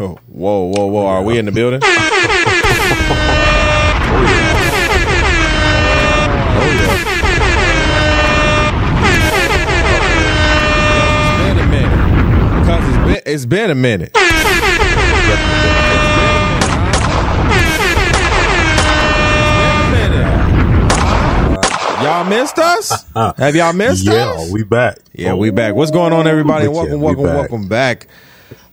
whoa, whoa, whoa! Are we in the building? It's been a minute. Cause it's been it's been a minute. Y'all missed us? Uh-huh. Have y'all missed yeah, us? Yeah, we back. Yeah, we back. What's going on, everybody? Welcome, welcome, welcome back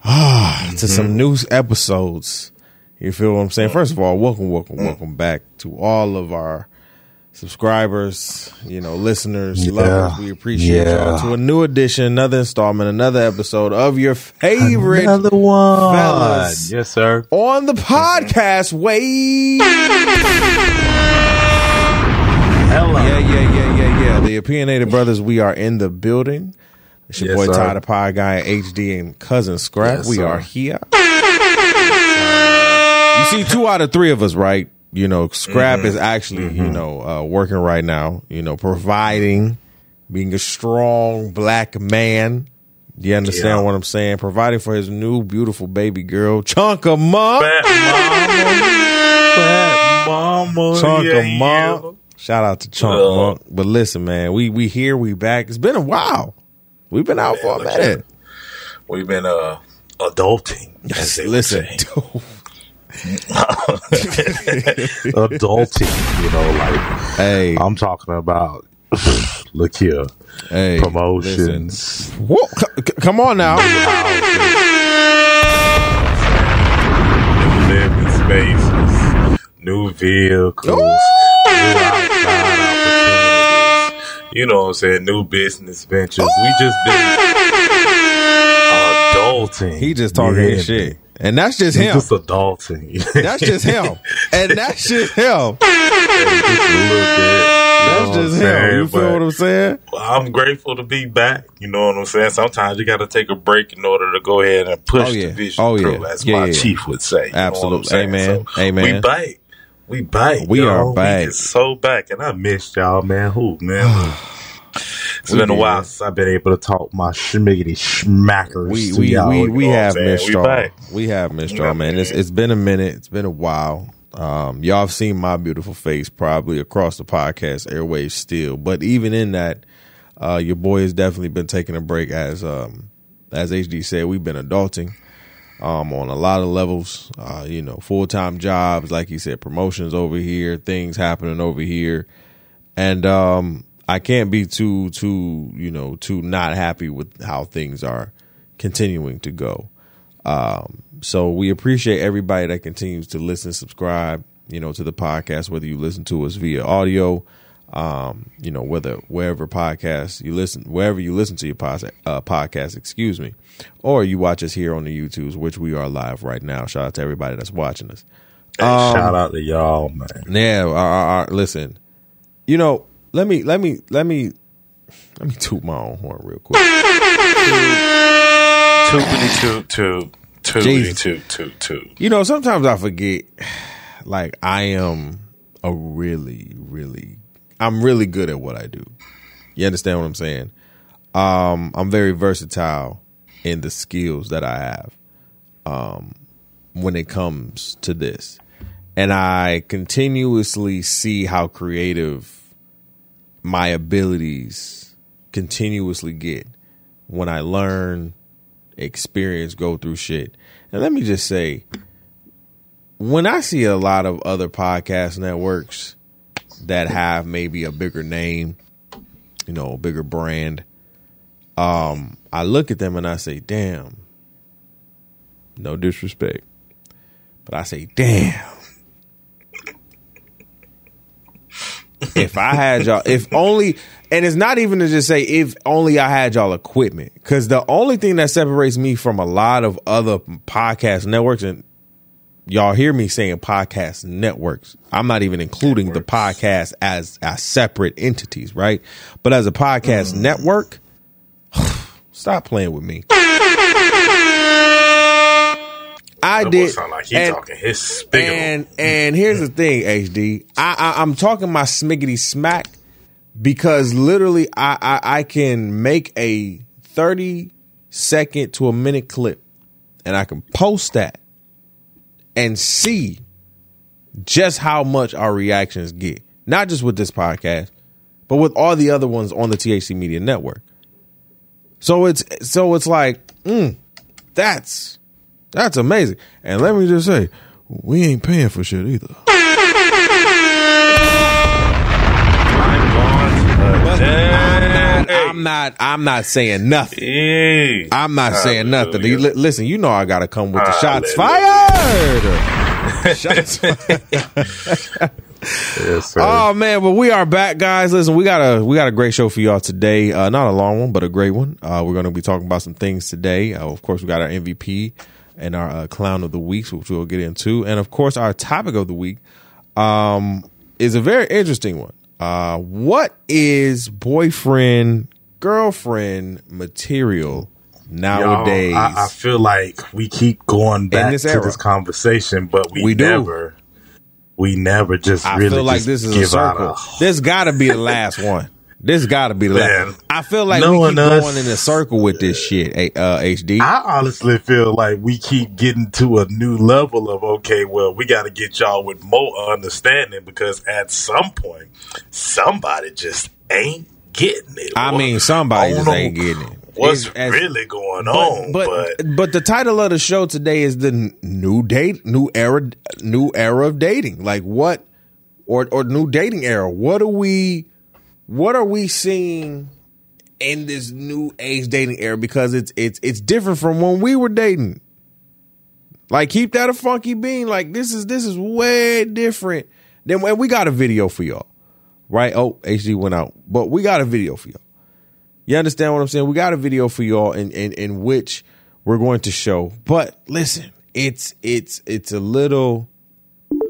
ah, to some new episodes. You feel what I'm saying? First of all, welcome, welcome, welcome back to all of our subscribers, you know, listeners, Yeah. lovers. We appreciate Yeah. y'all to a new edition, another installment, another episode of your favorite Another one. fellas. Yes, sir. on the podcast. Wait. Hello. Yeah, yeah, yeah, yeah, yeah. The opinionated brothers, we are in the building. It's your Yes, boy sir. Ty the Pod Guy, HD, and cousin Scrap. Yes, we sir. are here. you see, two out of three of us, right? You know, Scrap Mm-hmm. is actually, you know, uh, working right now. You know, providing, being a strong black man. You understand Yeah. what I'm saying? Providing for his new beautiful baby girl, Chunk of Mom. Fat mama. Fat mama. Chunk yeah, of Monk. yeah. Shout out to Chunk Uh, Monk. But listen, man, we we here, we back. It's been a while. We've been out for a minute. We've been uh adulting. Listen, adulting. You know, like hey, I'm talking about. Look here, hey, promotions. Whoa, c- c- come on now. Living spaces, new vehicles, new outside opportunities. You know what I'm saying? New business ventures. We just been adulting. He just talking Yeah. his shit, and that's just him. just adulting. That's just him, and that's just him. Just a little bit. You That's just him. saying? You feel But what I'm saying? I'm grateful to be back. You know what I'm saying? Sometimes you got to take a break in order to go ahead and oh, push Oh, yeah. the vision Oh, through, yeah. as Yeah, my chief would say. You know what I'm Absolutely. Amen. So Amen. We back. We back. We yo. are back. We so back, and I missed y'all, man. Who, man? It's We been a while since I've been able to talk my schmiggity schmackers. We to we y'all, we, we know have saying? missed We y'all. back. We have missed y'all, man. It's it's been a minute. It's been a while. Um, y'all have seen my beautiful face probably across the podcast airwaves still, but even in that, uh, your boy has definitely been taking a break as um as HD said. We've been adulting um on a lot of levels. Uh, you know, full time jobs, like you said, promotions over here, things happening over here, and um, I can't be too too you know too not happy with how things are continuing to go. Um, so we appreciate everybody that continues to listen, subscribe, you know, to the podcast, whether you listen to us via audio, um, you know, whether wherever podcast you listen, wherever you listen to your pod, uh, podcast, excuse me, or you watch us here on the YouTubes, which we are live right now. Shout out to everybody that's watching us. Hey, Um, shout out to y'all, man. Yeah, our, our, our- listen, you know, let me, let me, let me, let me toot my own horn real quick. Toopity toot toot. Toopity Jesus. toot toot toot. You know, sometimes I forget, like, I am a really, really, I'm really good at what I do. You understand what I'm saying? Um, I'm very versatile in the skills that I have um, when it comes to this. And I continuously see how creative my abilities continuously get when I learn, experience, go through shit. And let me just say, when I see a lot of other podcast networks that have maybe a bigger name, you know, a bigger brand, um, I look at them and I say, damn, no disrespect, but I say, damn. if I had y'all, if only, and it's not even to just say if only I had y'all equipment, because the only thing that separates me from a lot of other podcast networks, and y'all hear me saying podcast networks, I'm not even including the podcast as as separate entities, right? But as a podcast mm. network, stop playing with me. I That did. sound like he and- talking his and and here's the thing, HD. I, I I'm talking my smiggity smack because literally I, I I can make a 30 second to a minute clip and I can post that and see just how much our reactions get. Not just with this podcast, but with all the other ones on the THC Media Network. So it's so it's like, mm, that's that's amazing. And let me just say, we ain't paying for shit either. I'm not, I'm not. Saying nothing. I'm not saying nothing. Li- Listen, you know I got to come with the shots fired. shots fired. Yes, sir. Oh man, but we are back, guys. Listen, we got a we got a great show for y'all today. Uh, not a long one, but a great one. Uh, we're going to be talking about some things today. Uh, of course, we got our MVP and our uh, clown of the week, which we'll get into, and of course, our topic of the week um, is a very interesting one. Uh, what is boyfriend girlfriend material nowadays? Y'all, I, I feel like we keep going back this to era. this conversation, but we, We do. never, we never just I really feel like this is give a circle. out This got to be the last one. This got to be the Man, last. I feel like we keep us- going in a circle with this shit. eh, Uh, HD. I honestly feel like we keep getting to a new level of okay, well, we got to get y'all with more understanding because at some point, somebody just ain't getting it. I Or- mean, somebody just ain't getting it. What's as- really going but, on? but, But, but the title of the show today is the new date, new era, new era of dating. Like what, or or new dating era? What are we? What are we seeing in this new age dating era? Because it's it's it's different from when we were dating. Like keep that a funky bean. Like this is this is way different than when we got a video for y'all. Right? Oh, HD went out. But we got a video for y'all. You understand what I'm saying? We got a video for y'all in, in, in which we're going to show. But listen, it's it's it's a little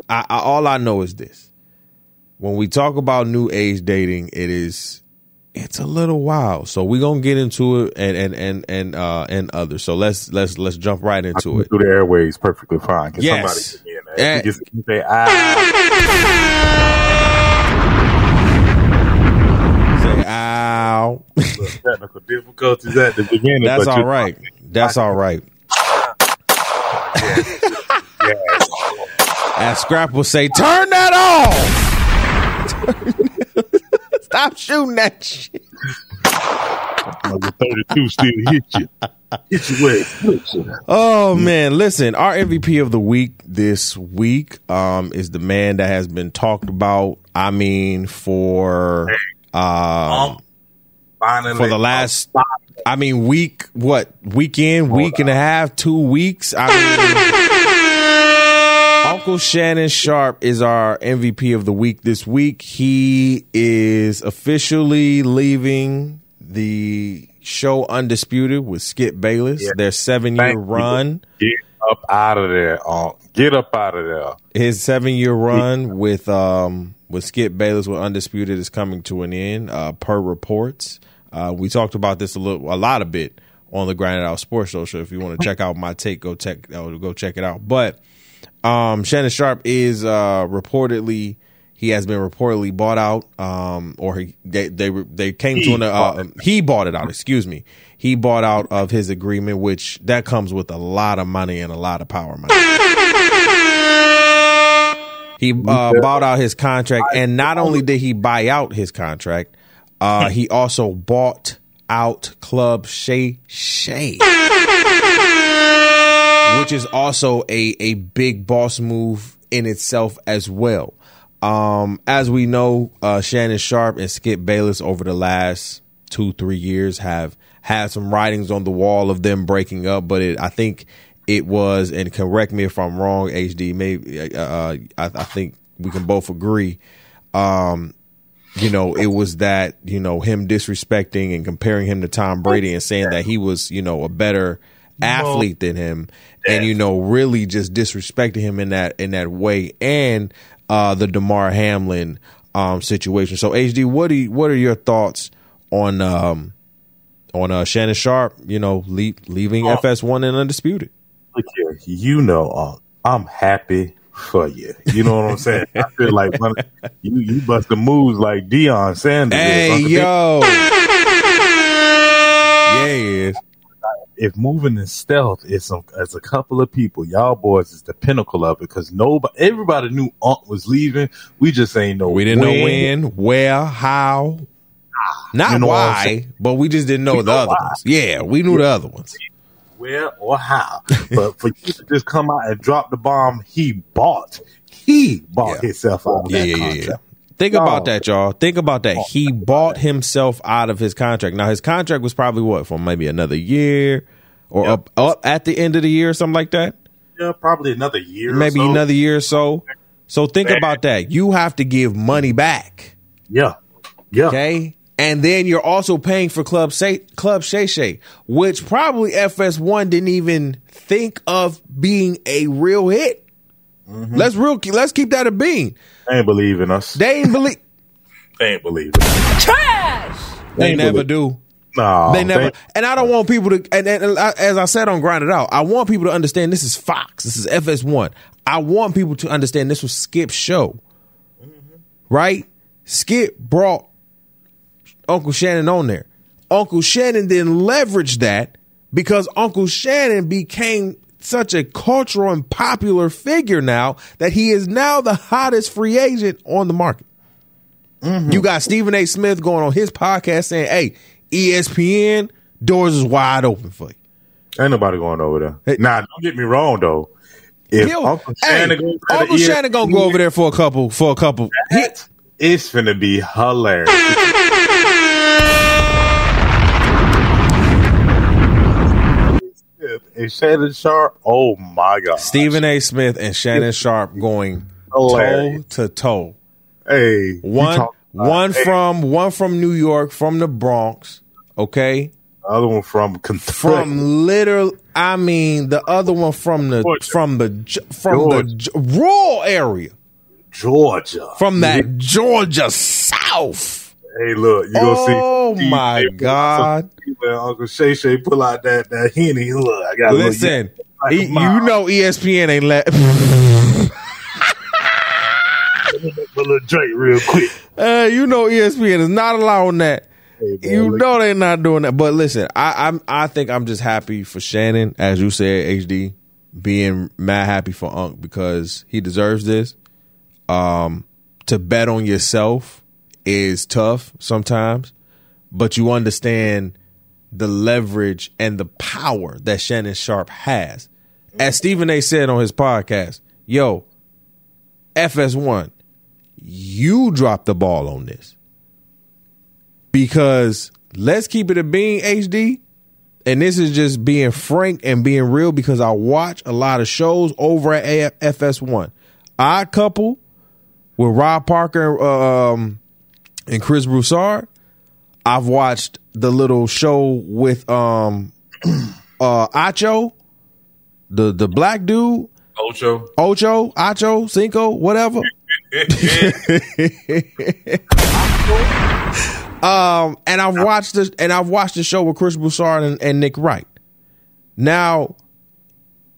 I, I all I know is this. When we talk about new age dating, it is it's a little wild. So we're gonna get into it and and and and uh and others. So let's let's let's jump right into it. through the airways perfectly fine. Yes. somebody get me in there? Eh. Just say, ah, Say ow. technical difficulties at the beginning. That's all. That's all right. As Scrap will say, turn that off. Stop shooting that shit. Number 32 still hit you. Hit you where it hit you. Oh man, listen, our MVP of the week this week um is the man that has been talked about, I mean, for um finally, for the last I mean week what, weekend, week and a half, two weeks. I mean Uncle Shannon Sharpe is our MVP of the week this week. He is officially leaving the show Undisputed with Skip Bayless, Yeah. their seven Thank year you. run. Get up out of there. Uh, get up out of there. his seven year run with um with Skip Bayless with Undisputed is coming to an end, uh, per reports. Uh, we talked about this a little, a lot a bit on the Grinded Out Sports Show. So if you want to check out my take, go check, uh, go check it out. But um, Shannon Sharpe is uh, reportedly he has been reportedly bought out, um, or he they they they came to an uh, bought he bought it out. Excuse me, he bought out of his agreement, which that comes with a lot of money and a lot of power money. He uh, bought out his contract, and not only did he buy out his contract, uh, he also bought out Club Shay Shay, which is also a a big boss move in itself as well. Um, as we know, uh, Shannon Sharpe and Skip Bayless over the last two three years have had some writings on the wall of them breaking up, but it, I think it was, and correct me if I'm wrong, HD. Maybe uh, I, I think we can both agree. Um, you know, it was that you know him disrespecting and comparing him to Tom Brady and saying that he was you know a better athlete than him, and you know really just disrespecting him in that in that way, and uh, the Damar Hamlin um, situation. So HD, what do you, what are your thoughts on um, on uh, Shannon Sharpe? You know, le- leaving Oh. FS1 and undisputed. Look here, you know, uh, I'm happy for you. You know what I'm saying? I feel like when you you the moves like Deion Sanders. Hey yo, yeah, if moving in stealth is some as a couple of people, y'all boys is the pinnacle of it because nobody, everybody knew Aunt was leaving. We just ain't know. We didn't know when, where, how, not You know why, but we just didn't know We the know other why. ones. Yeah, we knew the other ones. Where or how. but for you to just come out and drop the bomb, he bought. He bought Yeah. himself out of Yeah, that yeah, contract. yeah. Think about that, y'all. Think about that. He bought himself out of his contract. Now his contract was probably what for maybe another year or Yep. up up at the end of the year or something like that. Yeah, probably another year. or Maybe so. another year or so. So think about that. You have to give money back. Yeah, yeah. Okay. And then you're also paying for Club Say Club Shay Shay, which probably FS1 didn't even think of being a real hit. Mm-hmm. Let's real let's keep that a bean. They ain't believe in us. They ain't believe They ain't believe in us. Trash! They ain't never believe- do. No, They never, and I don't want people to. And, and, and I- as I said on Grind It Out, I want people to understand this is Fox. This is FS1. I want people to understand this was Skip's show, right? Skip brought Uncle Shannon on there. Uncle Shannon then leveraged that because Uncle Shannon became such a cultural and popular figure now that he is now the hottest free agent on the market. Mm-hmm. You got Stephen A. Smith going on his podcast saying, "Hey, ESPN doors is wide open for you." Ain't nobody going over there. Hey. Nah, don't get me wrong though. If Uncle hey, Shannon goes Uncle the Shannon gonna go over there for a couple, for a couple. He, it's gonna be hilarious. and Shannon Sharpe, oh my god, Stephen A. Smith and Shannon Sharpe going Hilarious. toe to toe. Hey, One, one hey, from one from New York, from the Bronx. Okay, the other one from Kentucky. from literal. I mean, the other one from the Georgia. from the from the rural area, Georgia. from that Georgia South. Hey, look, you gonna see. Oh my God! Uncle Shay Shay pull out that that henny, look, I got Listen, like mile. you know E ESPN ain't let. a little Drake real quick. Uh, you know ESPN is not allowing that. Hey, man, you know they're not doing that. But listen, I, I'm I think I'm just happy for Shannon, as you said, HD, being mad happy for Unc because he deserves this. Um, to bet on yourself is tough sometimes, but you understand the leverage and the power that Shannon Sharpe has. As Stephen A. said on his podcast, yo, FS1, you dropped the ball on this. Because let's keep it a being HD. And this is just being frank and being real because I watch a lot of shows over at AF- FS1. Odd Couple with Rob Parker um, and Chris Broussard. I've watched the little show with um, uh, Acho, the the black dude, Ocho. Ocho, Acho, Cinco, whatever. um, and I've watched this, and I've watched the show with Chris Broussard and, and Nick Wright. Now,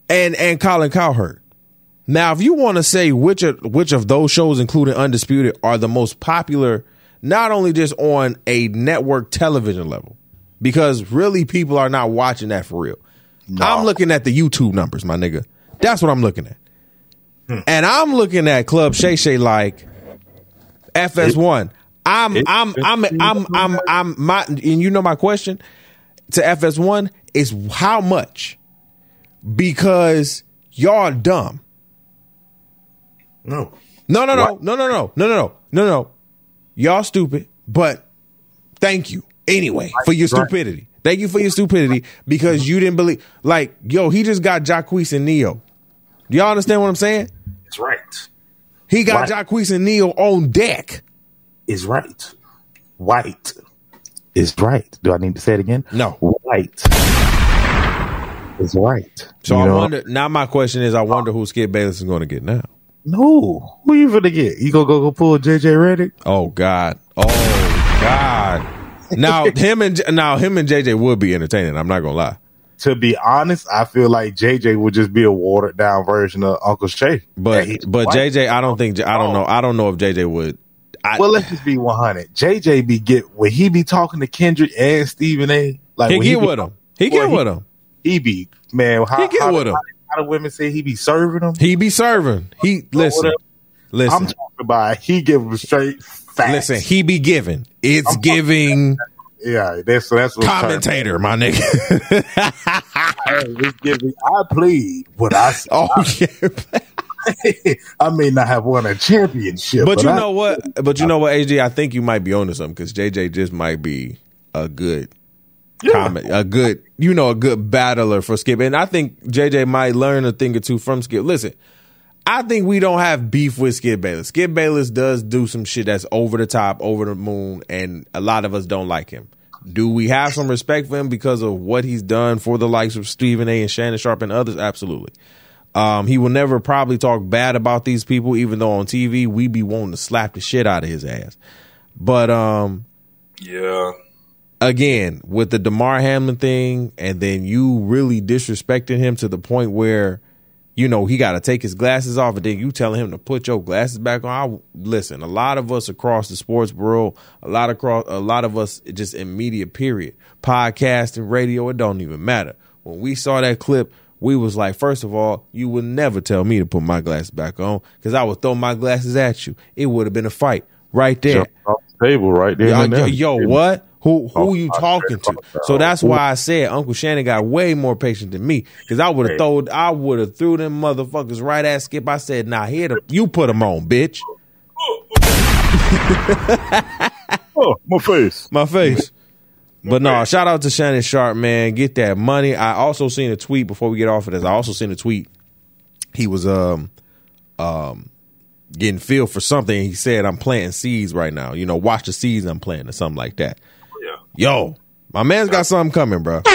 and and Colin Cowherd. Now, if you want to say which of which of those shows, including Undisputed, are the most popular, not only just on a network television level, because really people are not watching that for real. I'm looking at the YouTube numbers, my nigga. That's what I'm looking at. Hmm. And I'm looking at Club Shay Shay like FS1. I'm It- I'm I'm I'm I'm I'm my and you know my question to FS1 is how much? Because y'all dumb. No. No, no, no, What? no, no, no, no, no, no, no, no. Y'all stupid, but thank you anyway for your stupidity. Thank you for your stupidity because you didn't believe. Like, yo, he just got Jacquees and Ne-Yo. Do y'all understand what I'm saying? It's right. He got Right. Jacquees and Ne-Yo on deck. Is right. White is right. Do I need to say it again? No. White is right. So You I know? wonder. Now my question is, I wonder who Skip Bayless is going to get now. No. Who you gonna get? You gonna go, go pull JJ Redick? Oh God. Oh God. Now him and now him and JJ would be entertaining. I'm not gonna lie. To be honest, I feel like JJ would just be a watered down version of Uncle Shay. But but white. JJ, I don't think I don't know. I don't know if JJ would. I, Well, let's just be 100. JJ be get when he be talking to Kendrick and Stephen A. Like he get be- with him. He get he- with him. he be man. How, He get how, with. How, how the women say he be serving them? He be serving. He listen, whatever. listen, I'm talking about he give them straight facts. listen. He be giving. It's giving yeah, that's that's what commentator, my nigga. It's giving. I plead what I said. oh yeah. I may not have won a championship, But you I- know what? But you know what, AJ? I think you might be onto something because JJ just might be a good comment, a good, you know, a good battler for Skip. And I think JJ might learn a thing or two from Skip. Listen, I think we don't have beef with Skip Bayless. Skip Bayless does do some shit that's over the top, over the moon, and a lot of us don't like him. Do we have some respect for him because of what he's done for the likes of Stephen A. and Shannon Sharpe and others? Absolutely. Um, he will never probably talk bad about these people, even though on TV we be wanting to slap the shit out of his ass. But um, Yeah, again, with the Damar Hamlin thing, and then you really disrespecting him to the point where, you know, he got to take his glasses off, and then you telling him to put your glasses back on. I, listen, a lot of us across the sports world, a lot across, a lot of us just in media. Period, podcast and radio, it don't even matter. When we saw that clip. We was like, first of all, you would never tell me to put my glasses back on because I would throw my glasses at you. It would have been a fight right there. The table right there. Yo, yo, there. yo, what? Who who Oh, you talking to? So that's why I said Uncle Shannon got way more patient than me because I would have Hey. thrown I would have threw them motherfuckers right at Skip. I said, "Nah, here the, you put them on, bitch." Oh, my face. My face. But no, shout out to Shannon Sharpe, man. Get that money. I also seen a tweet before we get off of this. I also seen a tweet. He was um um getting filled for something. He said, "I'm planting seeds right now. You know, watch the seeds I'm planting or something like that." Yo, my man's got something coming, bro.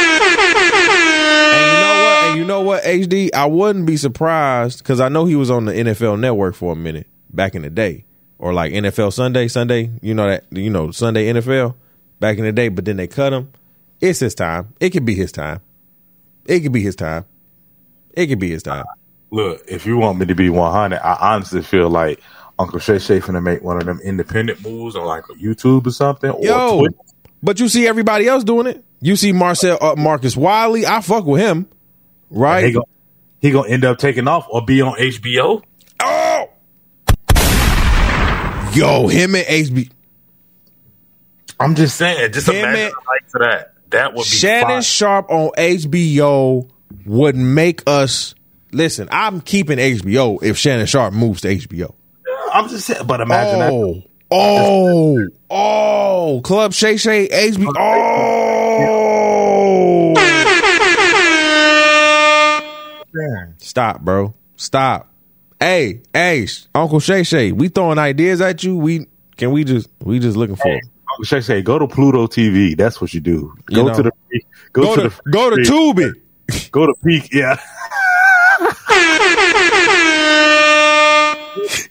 And you know what? And you know what, HD? I wouldn't be surprised because I know he was on the NFL Network for a minute back in the day, or like NFL Sunday, Sunday. You know that? You know Sunday NFL back in the day. But then they cut him. It's his time. It could be his time. It could be his time. It could be his time. Look, if you want me to be 100, I honestly feel like Uncle Shay Shay finna make one of them independent moves on like YouTube or something. Or Yo, Twitter. But you see everybody else doing it. You see Marcel uh, Marcus Wiley. I fuck with him, right? He gonna, he gonna end up taking off or be on HBO. Oh, yo, him and HBO. I'm just saying, just Him imagine and- the likes of that. That would be Shannon fine. Sharp on HBO would make us listen. I'm keeping HBO if Shannon Sharpe moves to HBO. I'm just saying, but imagine that. Oh, oh, Club Shay Shay HBO. Oh, stop, bro. Stop. Hey, hey, Uncle Shay Shay, we throwing ideas at you. We can we just we just looking for. Uncle Shay Shay, go to Pluto TV. That's what you do. You Go know. to the go, Go to, to the go to Tubi. go to Peak. Yeah,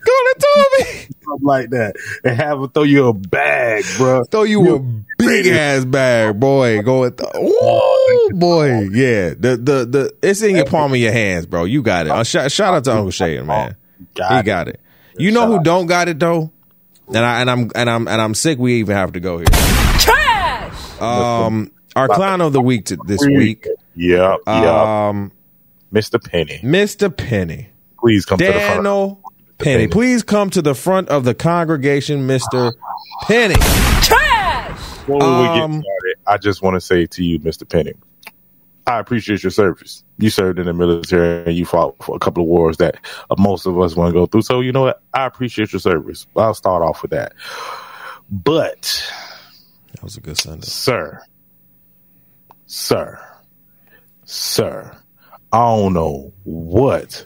Go to Tubi. something like that, and have them throw you a bag, bro. Throw you a big ass bag, boy. Go at the ooh, boy. Yeah, the the the it's in your palm of your hands, bro. You got it. Uh, shout, shout out to Uncle Shay, man. Got he got it. You know who don't got it though, and I and I'm and I'm and I'm sick. We even have to go here. Trash! Um, our clown of the week to this week, Yeah, yeah. um, Mr. Penny, Mr. Penny, please come to the front. Daniel Penny. Please come to the front of the congregation, Mr. Penny. Trash! Before we Um, get started, I just want to say to you, Mr. Penny, I appreciate your service. You served in the military and you fought for a couple of wars that most of us want to go through. So, you know what? I appreciate your service. I'll start off with that. But, That was a good Sunday. sir, sir, sir, I don't know what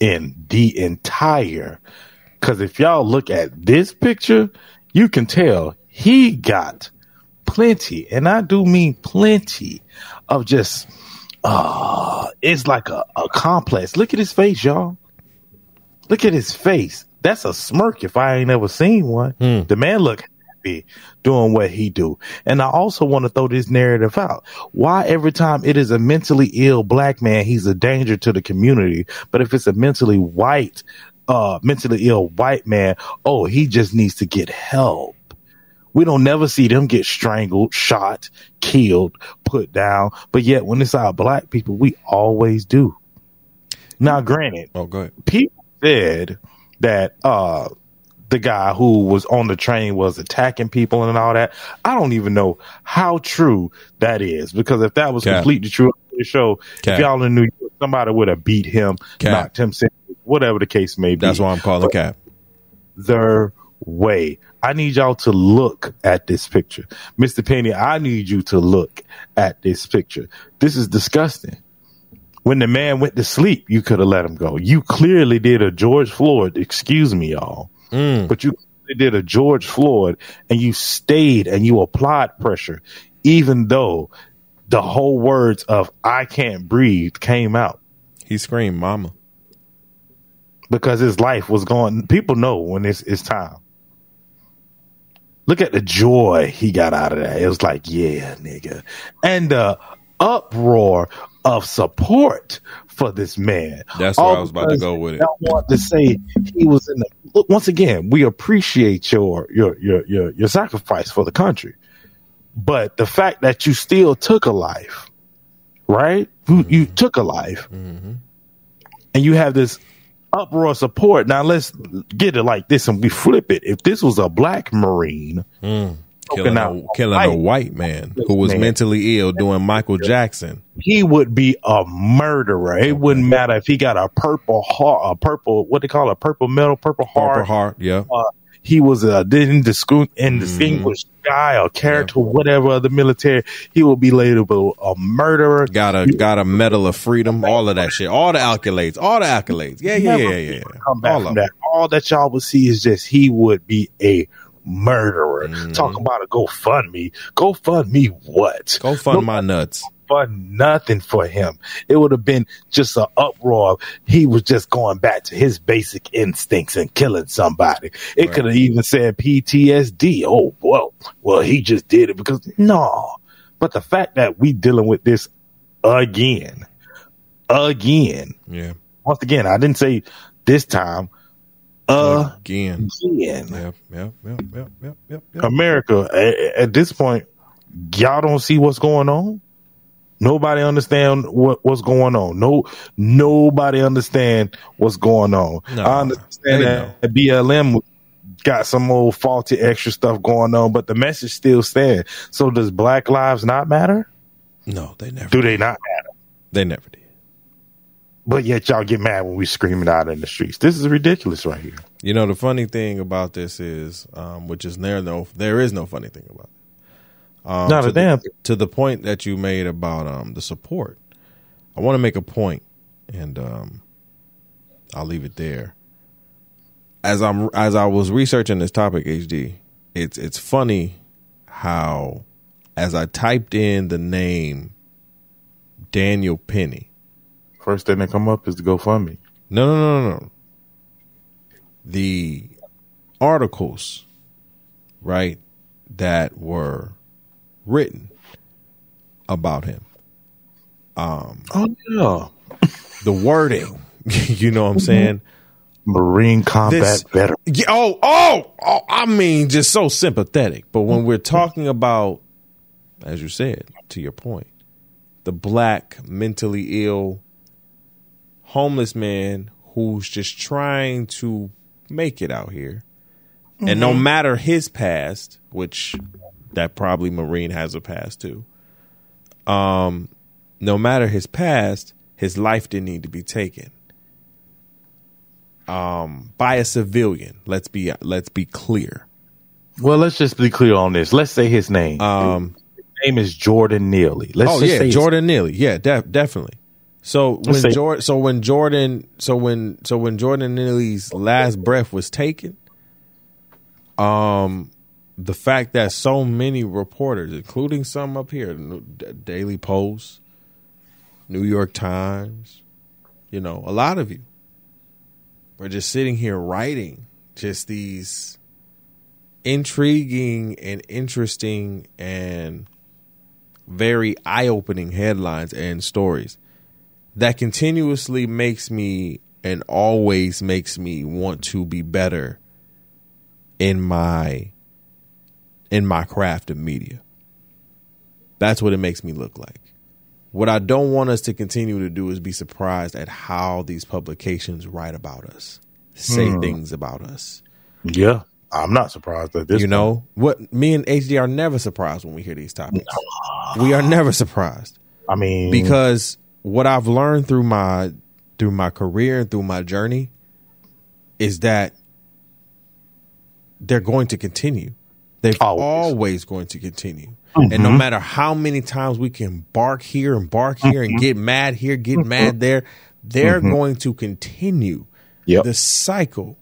in the entire, because if y'all look at this picture, you can tell he got plenty, and I do mean plenty of just, uh, it's like a, a complex. Look at his face, y'all. Look at his face. That's a smirk if I ain't ever seen one. The man look happy doing what he do. And I also want to throw this narrative out. Why every time it is a mentally ill black man, he's a danger to the community. But if it's a mentally white, uh, mentally ill white man, oh, he just needs to get help. We don't never see them get strangled, shot, killed, put down. But yet when it's our black people, we always do. Now, granted, Oh, go ahead. people said that uh the guy who was on the train was attacking people and all that. I don't even know how true that is because if that was Cap. completely true, the show, if y'all in New York, somebody would have beat him, knocked him, whatever the case may be. That's why I'm calling Cap. their way. I need y'all to look at this picture. Mr. Penny, I need you to look at this picture. This is disgusting. When the man went to sleep, you could have let him go. You clearly did a George Floyd, excuse me, y'all, Mm. but you did a George Floyd and you stayed and you applied pressure, even though the whole words of I can't breathe came out He screamed, "Mama." because his life was going. People know when it's, it's time. Look at the joy he got out of that. It was like, yeah, nigga. And the uproar of support for this man. That's where I was about to go with it. I want to say he was in the look once again, we appreciate your your your your your sacrifice for the country. But the fact that you still took a life, right? You, you mm-hmm. took a life mm-hmm. and you have this uproar of support. Now let's get it like this and we flip it. If this was a black Marine mm. Killing, a, killing a white man who was Man. mentally ill doing Michael Jackson. he would be a murderer. It wouldn't matter if he got a purple heart, a purple, what they call it, a purple medal, purple heart. Purple Heart, yeah. Uh, he was a didn't discu- guy or character, whatever of the military. He will be labeled a murderer. Got a got a medal of freedom, all of that shit, all the accolades, all the accolades. Yeah, yeah, yeah, yeah. yeah. Come back All from that. All that y'all would see is just he would be a murderer. Mm-hmm. Talk about a GoFundMe. GoFundMe what? Go fund my nuts. nothing for him. It would have been just an uproar. He was just going back to his basic instincts and killing somebody. It could have even said PTSD. Oh, well, well, he just did it because no. But the fact that we dealing with this again, again, Yeah. once again, I didn't say this time, Uh, again. again. Yep, yep, yep, yep, yep, yep, yep. America, at, at this point, y'all don't see what's going on. Nobody understand what, what's going on. No, nobody understand what's going on. No, I understand they that BLM got some old faulty extra stuff going on, but the message still stands. So does Black Lives not matter? No, they never. Do they not matter? They never did. But yet y'all get mad when we screaming out in the streets. This is ridiculous right here. You know, the funny thing about this is, um, which is there no, there is no funny thing about it. Um, Not to a damn the, to the point that you made about um, the support. I want to make a point, and um, I'll leave it there. As I'm as I was researching this topic, HD, it's it's funny how as I typed in the name Daniel Penny, First thing that come up is the GoFundMe. no, no, no, no, no. The articles, right, that were written about him, Um, Oh yeah, the wording, you know what I'm saying? Marine combat This- veteran. Yeah, oh, oh, oh, I mean, just so sympathetic. But when we're talking about, as you said, to your point, the black, mentally ill, homeless man who's just trying to make it out here. And no matter his past, which that probably Marine has a past too, um, no matter his past, his life didn't need to be taken um, by a civilian. Let's be let's be clear. Well, let's just be clear on this. Let's say his name. Um, his name is Jordan Neely. Let's oh yeah, Jordan Neely. Yeah, def- definitely. So when Jordan, so when Jordan, so when so when Jordan Neely's last breath was taken, um, the fact that so many reporters, including some up here, the Daily Post, New York Times, you know, a lot of you were just sitting here writing just these intriguing and interesting and very eye-opening headlines and stories that continuously makes me and always makes me want to be better in my in my craft of media. That's what it makes me look like. What I don't want us to continue to do is be surprised at how these publications write about us, say hmm. things about us. Yeah, I'm not surprised at this. you know what? Me and HD are never surprised when we hear these topics. We are never surprised I mean, because what I've learned through my through my career and through my journey is that they're going to continue. They're Always. always, going to continue. And no mm-hmm. matter how many times we can bark here and bark here and mm-hmm. get mad here, get mm-hmm. mad there, they're going to continue Yep. the cycle.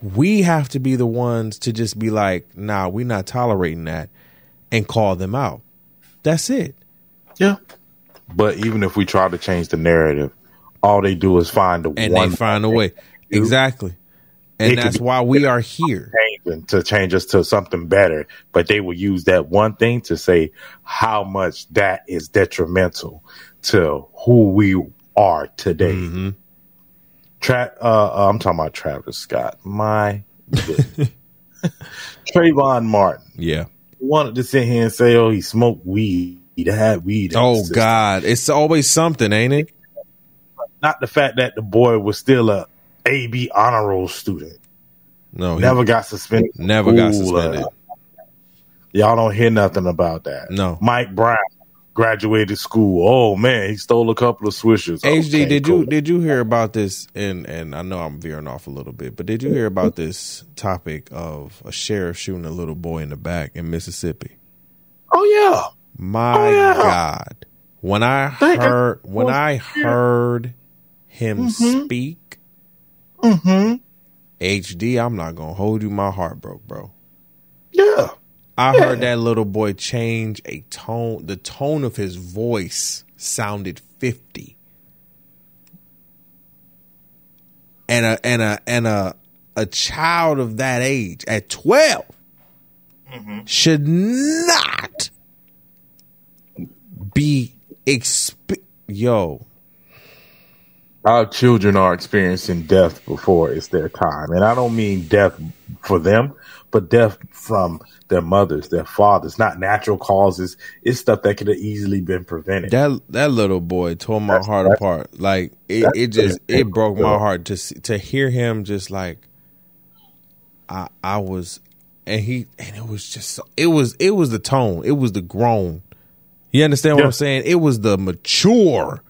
We have to be the ones to just be like, nah, we're not tolerating that and call them out. That's it. yeah. But even if we try to change the narrative, all they do is find the and one they find a way. Exactly. And It that's why we are here. to change us to something better. But they will use that one thing to say how much that is detrimental to who we are today. Mm-hmm. Tra- uh, uh, I'm talking about Travis Scott. My goodness. Trayvon Martin Yeah. wanted to sit here and say, "Oh, he smoked weed. He had weed." Oh. God. It's always something, ain't it? Not the fact that the boy was still a AB honor roll student. No. he Never got suspended. never got uh, suspended. Y'all don't hear nothing about that. No. Mike Brown graduated school. Oh man, he stole a couple of swishers. HD, Okay, did cool. you did you hear about this? And and I know I'm veering off a little bit, but did you hear about this topic of a sheriff shooting a little boy in the back in Mississippi? Oh yeah. My Oh, yeah. God. When I Thank uh, heard God. when I heard him mm-hmm. speak, Mm-hmm. HD, I'm not gonna hold you. My heart broke, bro. Yeah. I heard that little boy change a tone. The tone of his voice sounded 50. And a and a and a a child of that age at 12 mm-hmm. should not be exp- yo Our children are experiencing death before it's their time. And I don't mean death for them, but death from their mothers, their fathers, not natural causes. It's stuff that could have easily been prevented. that that little boy tore my That's- heart that's- apart like it, it just it broke my heart to to hear him just like i i was and he and it was just so, it was it was the tone it was the grown you understand what Yeah. i'm saying? It was the mature.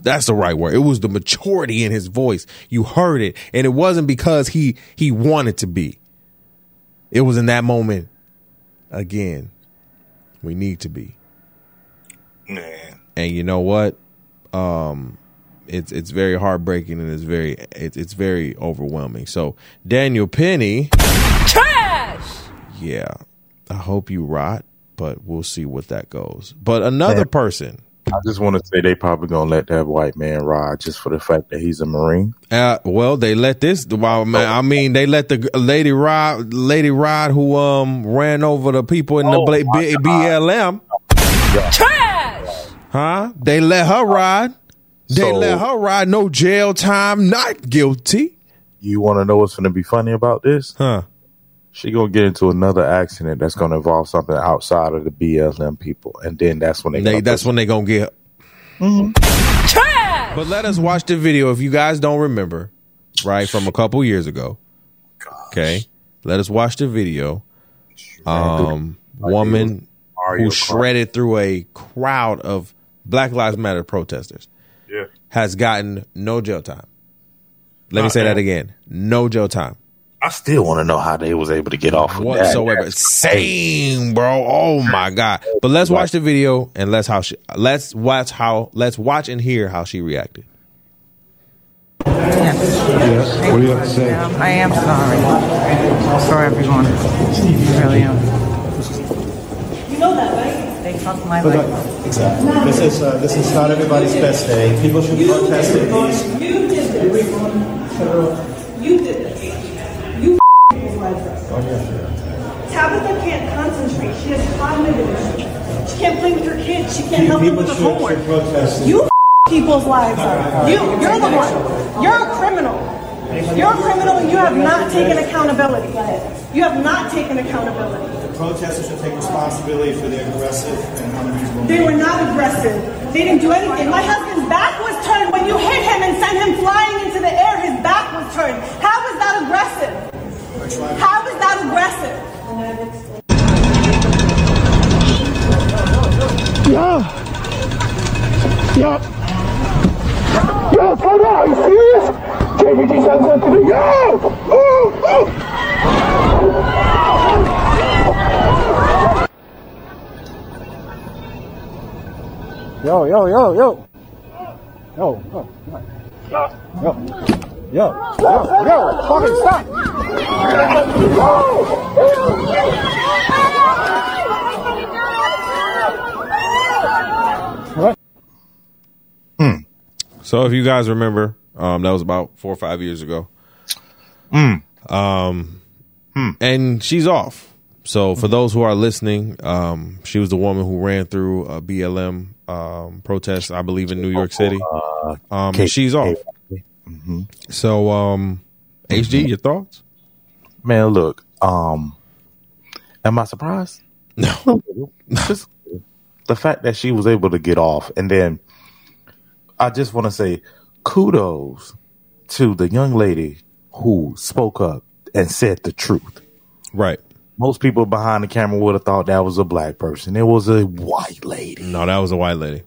That's the right word. It was the maturity in his voice. You heard it. And it wasn't because he he wanted to be. It was in that moment again we need to be. Man. and you know what? Um it's it's very heartbreaking and it's very it's it's very overwhelming. So daniel penny. Trash! yeah. I hope you rot but we'll see what that goes. But another person. I just want to say they probably gonna let that white man ride just for the fact that he's a Marine. uh, well they let this well, man, i mean they let the lady ride, lady ride who um ran over the people in the Oh, bla- my B- blm Trash! huh? They let her ride. They So- let her ride. No jail time not guilty. You want to know what's to be funny about this? huh She gonna get into another accident that's gonna involve something outside of the BLM people, and then that's when they. They, that's push- when they gonna get. Trash! But let us watch the video if you guys don't remember, right from a couple years ago. Okay, let us watch the video. Um, woman Mario who Kart. shredded through a crowd of Black Lives Matter protesters Yeah. has gotten no jail time. Let me say that again: no jail time I still want to know how they was able to get off of that. whatsoever. Same, bro. Oh my god! But let's watch the video and let's how she let's watch how let's watch and hear how she reacted. Yes. What do you have to say? Um, I am sorry for everyone. I really am. You know that, right? They fucked my But, life. uh, Exactly. This is uh, this is not everybody's best day. People should protest at these. You did this. You did this. You people's lives up. Tabitha can't concentrate. She has cognitive issues. She can't play with her kids. She can't help them with her homework. You people's lives up. You, you're the one. You're a criminal. You're a criminal and you have not not taken accountability. You have not taken accountability. The protesters should take responsibility for their aggressive and unreasonable. They were not aggressive. They didn't do anything. My husband's back was turned when you hit him and sent him flying into the air. His back was turned. How was that aggressive? How was that aggressive? Yo, come on, are you serious? JVG said something to me. Yo! Oh, oh. Yo, yo, yo, yo. Yo, yo. Yo. Yo. Yo, yo, fucking stop. So if you guys remember, um, that was about four or five years ago. Um, and she's off. So for those who are listening, um, she was the woman who ran through a BLM um, protest, I believe, in New York City. Um, and she's off. So, um, HD, your thoughts? Man, look, um, am I surprised? No. Just the fact that she was able to get off, and then I just want to say kudos to the young lady who spoke up and said the truth. Right. Most people behind the camera would have thought that was a black person. It was a white lady. No, that was a white lady.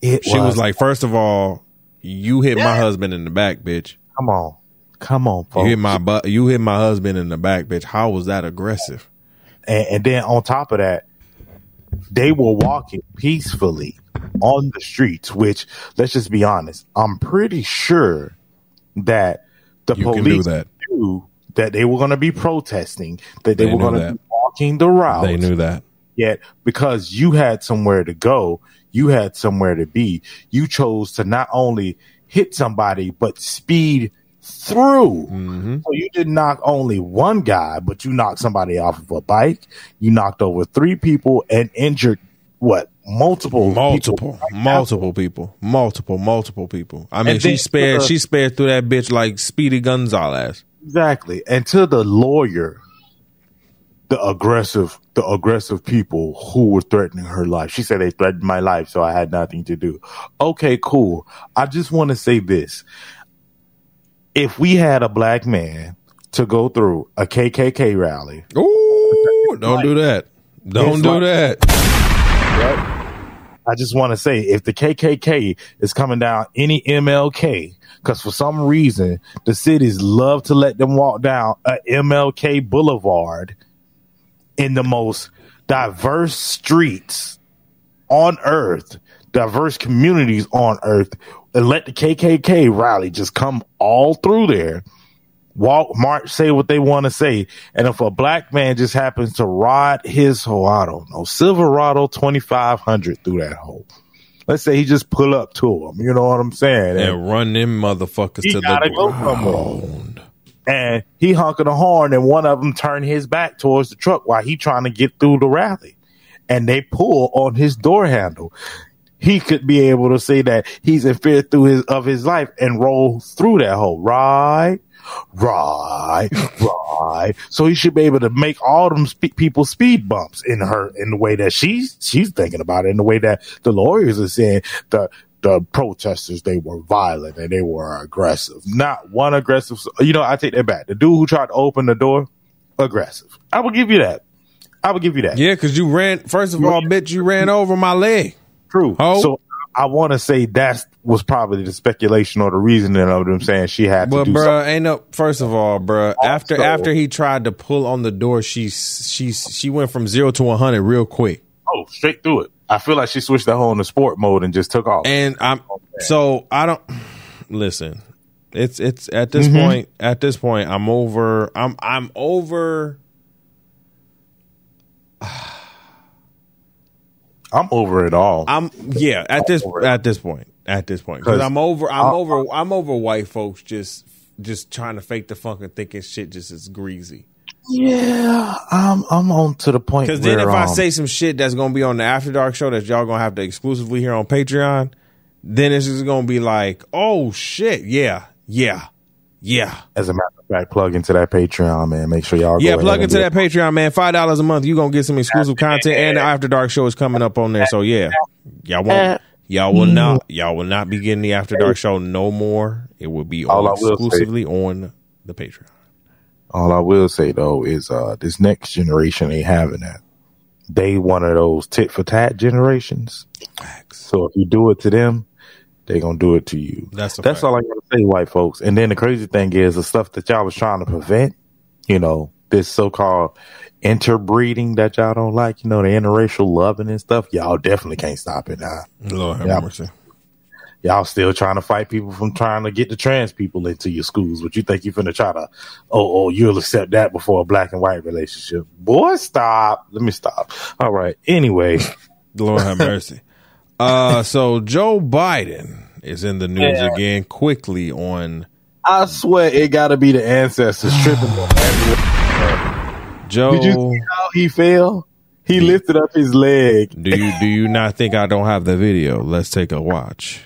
It She was like, first of all, you hit my husband in the back, bitch. "Come on, come on, folks. You hit my butt. You hit my husband in the back, bitch. How was that aggressive? and, and then on top of that, they were walking peacefully on the streets. Which, let's just be honest, I'm pretty sure that the You police do that. knew that they were going to be protesting, that they, They were going to be walking the route. They knew that. Yet, because you had somewhere to go, you had somewhere to be. You chose to not only hit somebody but speed through. Mm-hmm. So you didn't knock only one guy, but you knocked somebody off of a bike. You knocked over three people and injured what multiple Multiple, people. multiple people, multiple, multiple people. I mean, And she then- spared. uh, she spared through that bitch like Speedy Gonzalez. Exactly. And to the lawyer, the aggressive, the aggressive people who were threatening her life. She said they threatened my life, so I had nothing to do. Okay, cool. I just want to say this. If we had a black man to go through a KKK rally, Ooh, don't do that. Don't do like- that. I just want to say if the KKK is coming down any MLK, because for some reason the cities love to let them walk down a MLK Boulevard in the most diverse streets on earth, diverse communities on earth, and let the KKK rally just come all through there. Walk, march, say what they want to say. And if a black man just happens to ride his, oh, I don't know, Silverado 2500 through that hole. Let's say he just pull up to him. You know what I'm saying? And, And run them motherfuckers He to the go ground. And he honking a horn and one of them turned his back towards the truck while he trying to get through the rally. And they pull on his door handle. He could be able to say that he's in fear through his of his life and roll through that hole. Right, right, right. So he should be able to make all them spe- people speed bumps in her in the way that she's she's thinking about it, in the way that the lawyers are saying the the protesters they were violent and they were aggressive. Not one aggressive. You know, I take that back. The dude who tried to open the door, aggressive. I will give you that. I will give you that. Yeah, because you ran. First of all, bitch, you ran over my leg. True. Ho. So I want to say that was probably the speculation or the reasoning of them saying she had to But do bruh, ain't no. First of all, bruh, after after he tried to pull on the door, she she she went from zero to one hundred real quick. Oh, straight through it. I feel like she switched that whole into sport mode and just took off. And I'm so I don't listen. It's it's at Mm-hmm. this point. At this point, I'm over. I'm I'm over. I'm over it all. I'm yeah. At this at this point. At this point, because I'm over. I'm I- over. I'm over white folks just just trying to fake the funk and thinking shit just is greasy. Yeah, I'm I'm on to the point. Because then where, if I um, say some shit that's gonna be on the After Dark show that y'all gonna have to exclusively hear on Patreon, then it's just gonna be like, oh shit, yeah, yeah, Yeah. As a matter of fact, plug into that Patreon, man. Make sure y'all Yeah, go plug ahead into do that Patreon, man. Five dollars a month. You gonna get some exclusive content and the After Dark show is coming up on there. So yeah. Y'all won't y'all will not y'all will not be getting the After Dark show no more. It will be All on I will say- exclusively on the Patreon. All I will say though is uh this next generation ain't having that. They one of those tit for tat generations. So if you do it to them, they gonna do it to you. That's That's fact. all I gotta say, white folks. And then the crazy thing is the stuff that y'all was trying to prevent, you know, this so called interbreeding that y'all don't like, you know, the interracial loving and stuff, y'all definitely can't stop it now. Lord have mercy. Y'all still trying to fight people from trying to get the trans people into your schools, but you think you're gonna try to, oh, oh, you'll accept that before a black and white relationship. Boy, stop. Let me stop. All right. Anyway, Lord have mercy. Uh so Joe Biden is in the news Yeah. again quickly on I swear it gotta be the ancestors tripping on that. Joe Did you see how he fell? He lifted up his leg. Do you do you not think I don't have the video? Let's take a watch.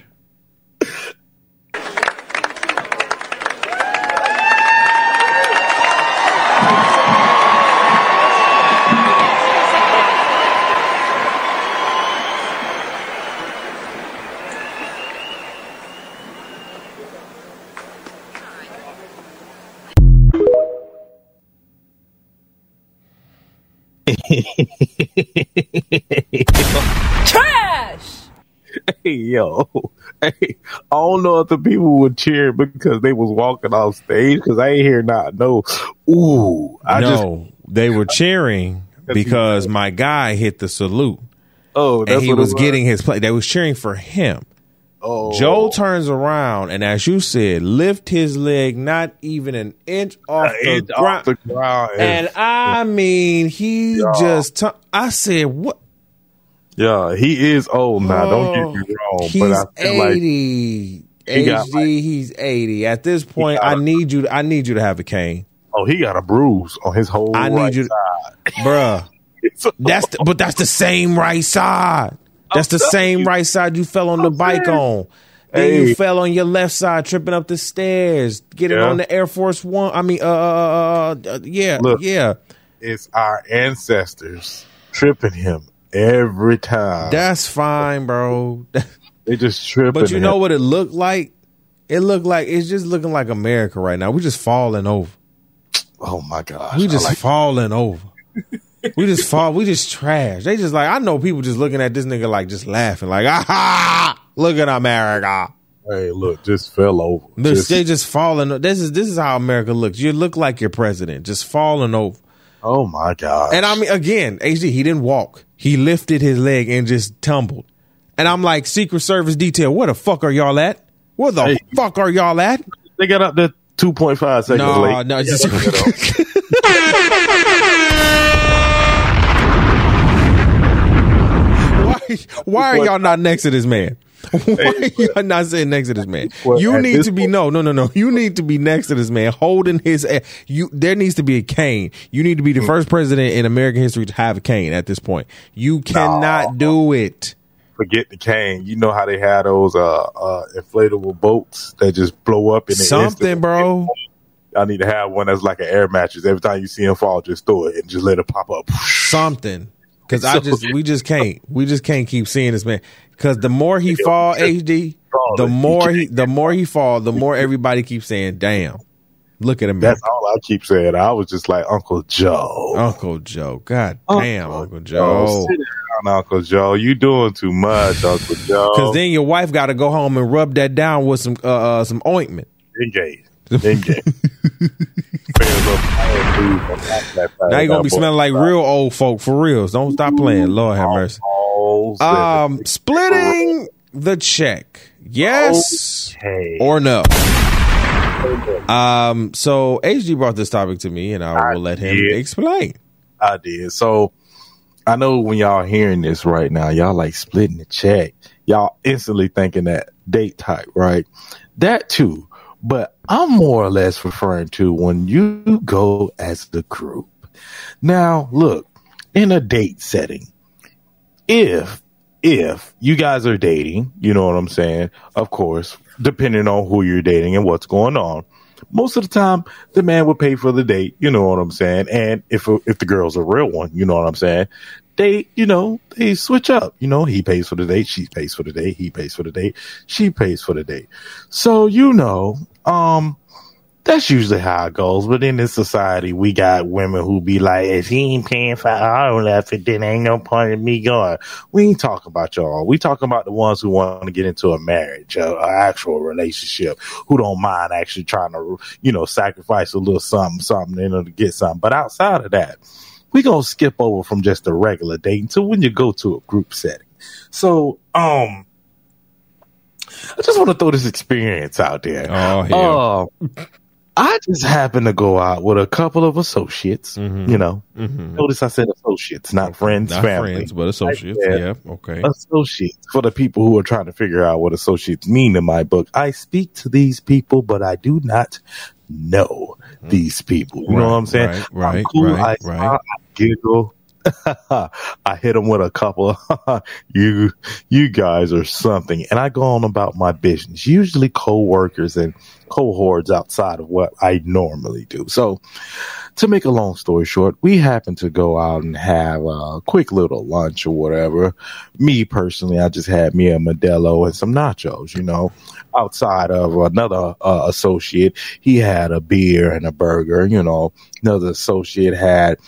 Trash! Hey yo, hey, I don't know if the people would cheer because they was walking off stage because I ain't hear not no. Ooh, I just no, they were cheering because my guy hit the salute oh, and he what it was getting his play. They was cheering for him. Oh, Joe turns around and, as you said, lift his leg not even an inch off the It's ground. off the ground, and I mean, he Yeah. just. tu- I said, "What? yeah, he is old now. don't get me oh, wrong, Oh, He's but I feel like eighty. he got, HD, he's eighty. At this point, got I a- need you. To, I need you to have a cane, oh, he got a bruise on his whole. I need right you to- side. bruh. That's the, but that's the same right side. That's the same you. right side you fell on the bike saying. on. Then Hey. you fell on your left side, tripping up the stairs, getting Yeah. on the Air Force One. I mean, uh, uh, uh, uh, yeah, Look. yeah. It's our ancestors tripping him every time. That's fine, bro. they just tripping. But you him. know what it looked like? It looked like it's just looking like America right now. We're just falling over. Oh my gosh, We just like- falling over. we just fall. We just trash. They just like I know people just looking at this nigga like just laughing like ah look at America. hey, look, just fell over. Look, Just- they just falling. This is this is how America looks. You look like your president just falling over. oh my god! And I mean again, HD he didn't walk. He lifted his leg and just tumbled. And I'm like Secret Service detail. Where the fuck are y'all at? Where the Hey. fuck are y'all at? they got up point five seconds No, late. no. Just, why, are y'all not next to this man? Why are y'all not sitting next to this man? You need to be no, no, no, no. You need to be next to this man, holding his. You there needs to be a cane. You need to be the first president in American history to have a cane. At this point, you cannot do it. Forget the cane. You know how they had those uh, uh, inflatable boats that just blow up in the Something, bro. I need to have one that's like an air mattress. Every time you see him fall, just throw it and just let it pop up. something because I So- just we just can't we just can't keep seeing this man. Because the more he fall HD the more he the more he fall the more everybody keeps saying damn look at him That's all I keep saying. I was just like Uncle Joe. Uncle Joe. God damn Uncle Joe. down, Uncle Joe. You doing too much, Uncle Joe. because then your wife got to go home and rub that down with some uh, uh some ointment. Engage, engage. now you're gonna be smelling like real old folk for reals don't stop playing Lord have mercy um splitting the check yes Okay. or no Um, so HD brought this topic to me, and I will let him did. explain. I did. So I know when y'all hearing this right now, y'all like splitting the check. Y'all instantly thinking that date type, right? That too. But I'm more or less referring to when you go as the group. Now, look, in a date setting, if if you guys are dating, you know what I'm saying? Of course, depending on who you're dating and what's going on. most of the time the man will pay for the date. You know what I'm saying? And if if the girl's a real one, you know what I'm saying? They, you know, they switch up. You know, he pays for the date, she pays for the date, he pays for the date, she pays for the date. So you know, um, that's usually how it goes. But in this society, we got women who be like, if he ain't paying for our outfit, then ain't no point in me going. We ain't talking about y'all. We talking about the ones who want to get into a marriage, a actual relationship, who don't mind actually trying to, you know, sacrifice a little something, something in order to get something. But outside of that, we gonna skip over from just a regular date until when you go to a group setting. So, um, I just want to throw this experience out there. Oh, hell. Uh, I just happened to go out with a couple of associates. Mhm. You know, Mhm. notice I said associates, not friends, Not family. friends, but associates. Yeah. Okay. Associates for the people who are trying to figure out what associates mean in my book. I speak to these people, but I do not know these people. You know what I'm saying? Right, I'm right, cool. right, I right. smile, I giggle. I hit them with a couple. you, you guys are something, and I go on about my business. Usually, co-workers and cohorts outside of what I normally do. So, to make a long story short, we happened to go out and have a quick little lunch or whatever. Me personally, I just had me a Modelo and some nachos. You know, outside of another uh, associate, he had a beer and a burger. You know, another associate had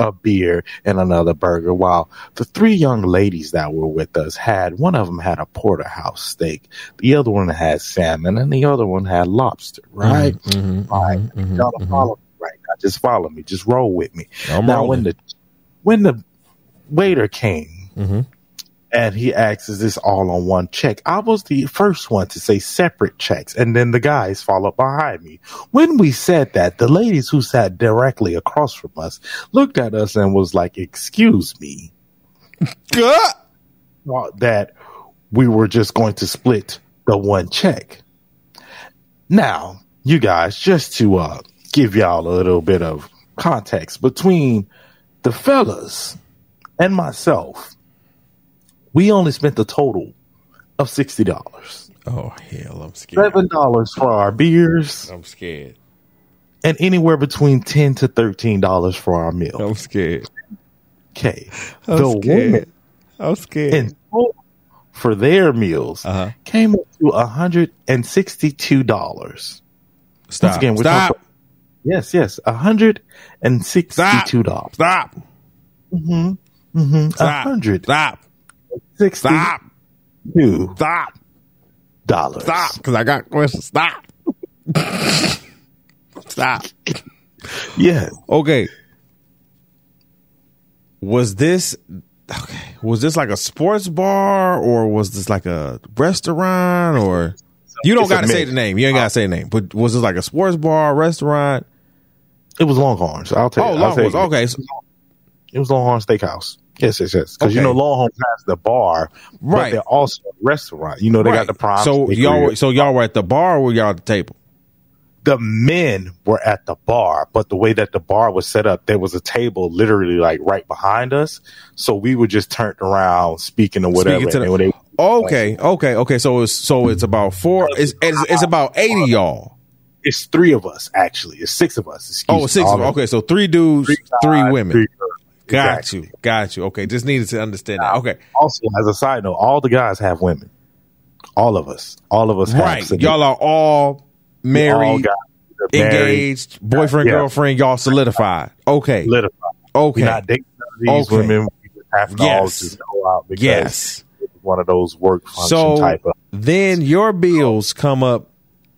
a beer and another burger while the three young ladies that were with us had one of them had a porterhouse steak the other one had salmon and the other one had lobster right Mhm, right mhm, y'all mhm. follow me right now just follow me just roll with me I'm now rolling. when the when the waiter came Mhm. And he asks, "Is this all on one check?" I was the first one to say separate checks, and then the guys followed behind me. When we said that, the ladies who sat directly across from us looked at us and was like, "Excuse me," thought that we were just going to split the one check. Now, you guys, just to uh, give y'all a little bit of context between the fellas and myself, we only spent a total of sixty dollars. Oh hell, I'm scared. Seven dollars for our beers, I'm scared. and anywhere between ten to thirteen dollars for our meal. I'm scared. Okay, I'm the scared. woman I'm scared. total for their meals Uh-huh. came up to hundred and sixty-two dollars. Stop. again, we're Stop. talking- Yes, yes, hundred and sixty-two dollars. Stop. Mm-hmm. A Stop. hundred Stop. Stop. Stop. dollars. Stop. Because I got questions. Stop. Stop. Yes. Okay. Was this okay? Was this like a sports bar or was this like a restaurant or you don't got to say the name. You ain't got to say the name. But was this like a sports bar, restaurant? It was Longhorns. I'll tell Oh, you. I'll Longhorns. Okay. So- It was Longhorn Steakhouse. Yes, yes, yes. Because you Okay. know Longhorn has the bar, but Right. they're also a restaurant. You know they right. got the prime. So y'all, so y'all were at the bar or were y'all at the table? the men were at the bar, but the way that the bar was set up, there was a table literally like right behind us. So we were just turned around speaking or whatever. Speaking to the- Okay, okay, okay. So it's so it's about four. It's it's, it's about eighty y'all. it's three of us actually. It's six of us. Excuse Oh, me. of. Okay, so three dudes, three guys, women. three girls. Got Exactly. you, got you. Okay, just needed to understand that. Okay, Also, as a side note, all the guys have women. All of us. All of us. have right. Y'all are all we all married, got married, engaged, boyfriend, Yeah. girlfriend. Y'all solidified. Okay, solidified. okay. We're not dating these Okay. women. We have to all Yes. just go out because Yes. it's one of those work function So type of. then your bills come up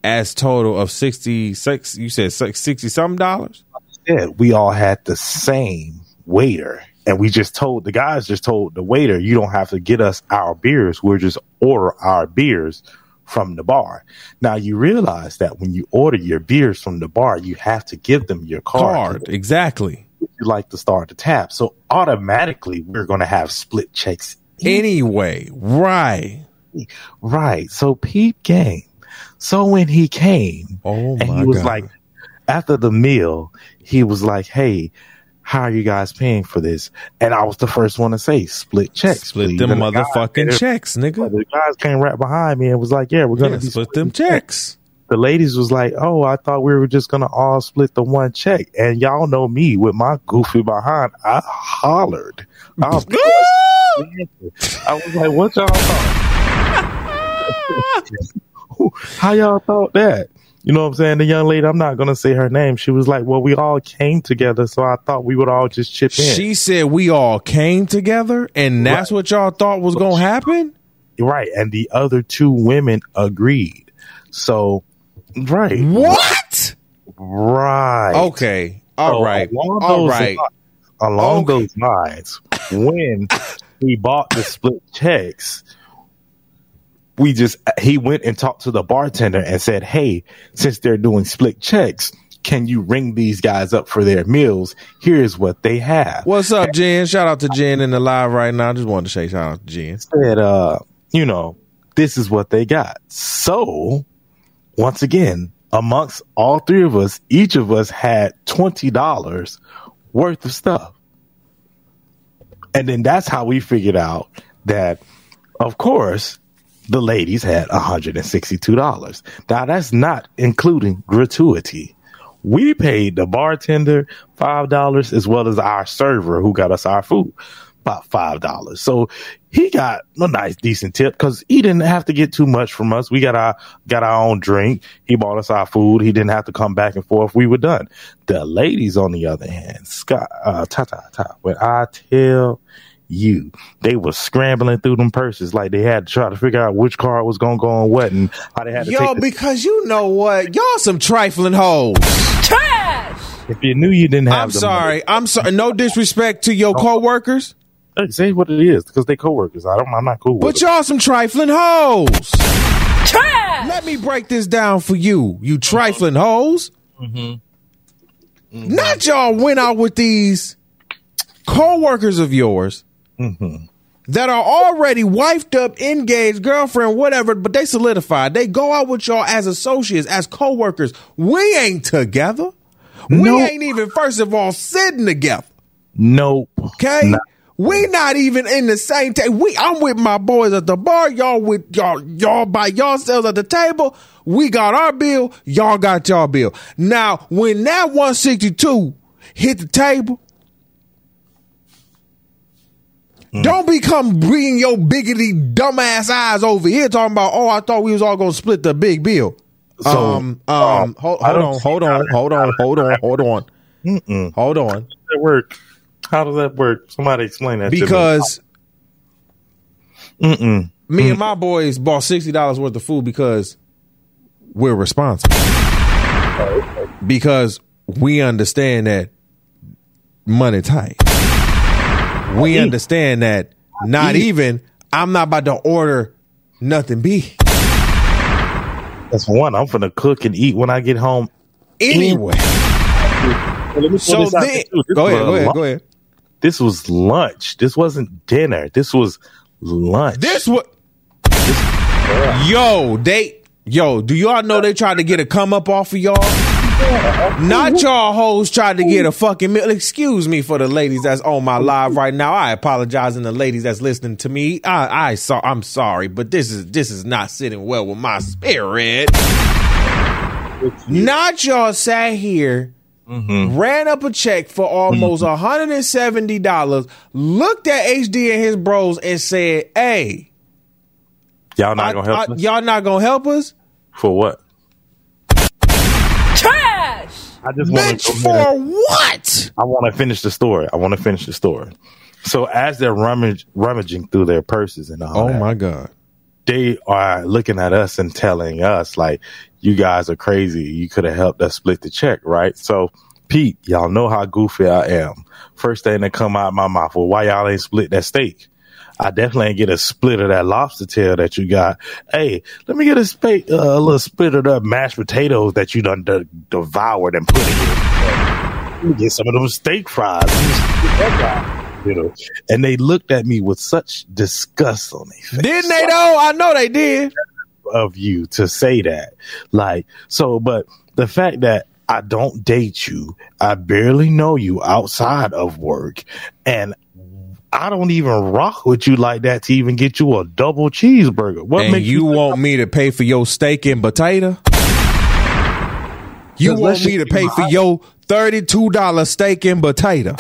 as total of sixty six. You said sixty something dollars. Yeah, we all had the same waiter, and we just told the guys just told the waiter, "You don't have to get us our beers. We'll just order our beers." From the bar. Now you realize that when you order your beers from the bar, you have to give them your card. Card exactly. You like to start the tap. So automatically we're gonna have split checks Anyway, right. Right. So Pete came. So when he came, Oh and he was God. like, after the meal, he was like, "Hey, how are you guys paying for this?" And I was the first one to say, "Split checks, Split please." them the motherfucking checks, nigga. The guys came right behind me and was like, "Yeah, we're gonna Yeah, split them checks. the ladies was like, "Oh, I thought we were just gonna all split the one check." And y'all know me with my goofy behind, I hollered. I was, I was like, "What y'all thought? How y'all thought that?" You know what I'm saying? The young lady, I'm not gonna say her name. She was like, "Well, we all came together, so I thought we would all just chip in." She said we all came together, and that's what y'all thought was gonna happen. right, and the other two women agreed. So, right, What? right, Okay. All So right. along All those right. li- along Okay. those lines, when we bought the split checks, we just he went and talked to the bartender and said, "Hey, since they're doing split checks, can you ring these guys up for their meals? Here's what they have." What's up, Jen? Shout out to Jen in the live right now. I just wanted to say shout out to Jen. said, uh, you know, this is what they got. So, once again, amongst all three of us, each of us had $20 worth of stuff. And then that's how we figured out that, of course, the ladies had $162. Now, that's not including gratuity. We paid the bartender $5 as well as our server who got us our food about $5. So he got a nice, decent tip because he didn't have to get too much from us. We got our, got our own drink. He bought us our food. He didn't have to come back and forth. We were done. The ladies, on the other hand, Scott, uh, ta ta ta, when I tell you, they were scrambling through them purses like they had to try to figure out which card was going to go on what and how they had to Yo, take the, because you know what? Y'all some trifling hoes. Trash! If you knew you didn't have I'm the sorry. I'm sorry. No disrespect to your coworkers, money, say what it is because they coworkers. I don't, I'm not cool but it. y'all some trifling hoes. Trash! Let me break this down for you, you trifling hoes. Mm-hmm. Not y'all went out with these co-workers of yours Mm-hmm. that are already wifed up, engaged, girlfriend, whatever, but they solidified. They go out with y'all as associates, as co-workers. We ain't together. We Nope. ain't even, first of all, sitting together. Nope. Okay? We not even in the same table. We I'm with my boys at the bar. Y'all with y'all y'all by yourselves at the table. We got our bill. Y'all got y'all bill. Now, when that 162 hit the table, don't become bringing your biggity dumbass eyes over here talking about. Oh, I thought we was all gonna split the big bill. So, um, um, um, hold, hold on, hold on, hold on, hold on, hold on, Mm-mm. hold on. How does that work? How does that work? Somebody explain that to me. Because Mm-mm. me and my boys bought sixty dollars worth of food because we're responsible. Because we understand that money tight. We understand that not even I'm not about to order nothing big that's one. I'm gonna cook and eat when I get home. anyway. Let me So then, go ahead, go ahead, go ahead. This was lunch. This wasn't dinner. This was lunch. This what? Yo, they yo. Do y'all know they tried to get a come up off of y'all? Not y'all hoes tried to get a fucking meal. Excuse me for the ladies that's on my live right now. I apologize, and the ladies that's listening to me. I I saw. I'm sorry, but this is this is not sitting well with my spirit. Not y'all sat here. Mm-hmm. Ran up a check for almost mm-hmm. $170, looked at HD and his bros and said, Hey, Y'all not I- gonna help I- us y'all not gonna help us? for what? Trash! I just want Bitch, to. for what? I want to finish the story. I want to finish the story. So as they're rummage, rummaging through their purses and all Oh that, my God. they are looking at us and telling us like, "You guys are crazy. You could have helped us split the check, right?" So, Pete, y'all know how goofy I am. First thing that come out of my mouth, well, why y'all ain't split that steak? I definitely ain't get a split of that lobster tail that you got. Hey, let me get a, spa- uh, a little split of the mashed potatoes that you done de- devoured and put in. Let me get some of those steak fries. Let me split that guy, You know, and they looked at me with such disgust on their face Didn't they though? I know they did. of you to say that. Like, so, but the fact that I don't date you, I barely know you outside of work, and I don't even rock with you like that to even get you a double cheeseburger. What and makes you you want me to pay for your steak and potato? You want me to pay for your thirty-two dollar steak and potato?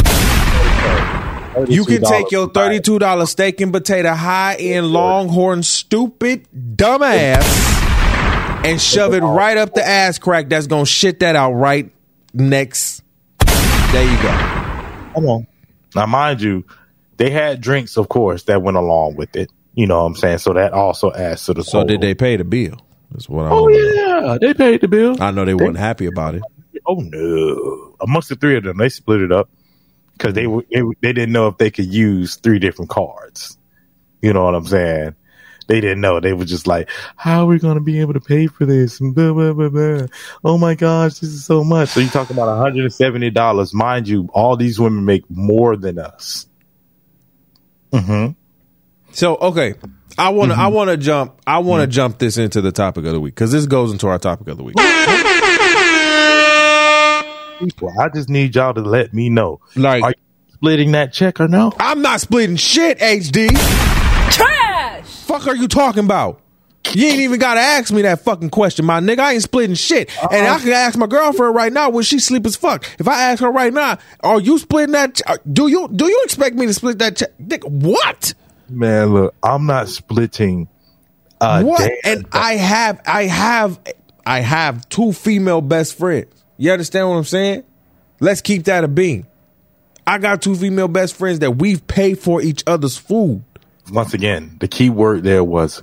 You can take your $32 thirty-two dollar steak and potato high end Longhorn stupid dumbass and shove it right up the ass crack. That's gonna shit that out right next. There you go. Come on. Now, mind you, they had drinks, of course, that went along with it. You know what I'm saying? So that also adds to the So total. did they pay the bill? That's what I. Oh yeah, they paid the bill. I know they weren't happy about it. Oh no! Amongst the three of them, they split it up because they, were- they they didn't know if they could use three different cards. You know what I'm saying? They didn't know. They were just like, "How are we going to be able to pay for this?" And blah, blah, blah, blah. Oh my gosh, this is so much. So you're talking about 170 dollars, mind you. All these women make more than us. Mm-hmm. So okay, I want to I want to jump I want to jump this into the topic of the week because this goes into our topic of the week. People, I just need y'all to let me know. Like- are you splitting that check or no? I'm not splitting shit, HD. Trash! Fuck are you talking about? You ain't even gotta ask me that fucking question, my nigga. I ain't splitting shit. And I can ask my girlfriend right now when she sleep as fuck. If I ask her right now, are you splitting that? Ch- uh, do you do you expect me to split that check? Dick, what? Man, look, I'm not splitting. Uh, what? And I have, I have, I have two female best friends. You understand what I'm saying? Let's keep that a being. I got two female best friends that we've paid for each other's food. once again, the key word there was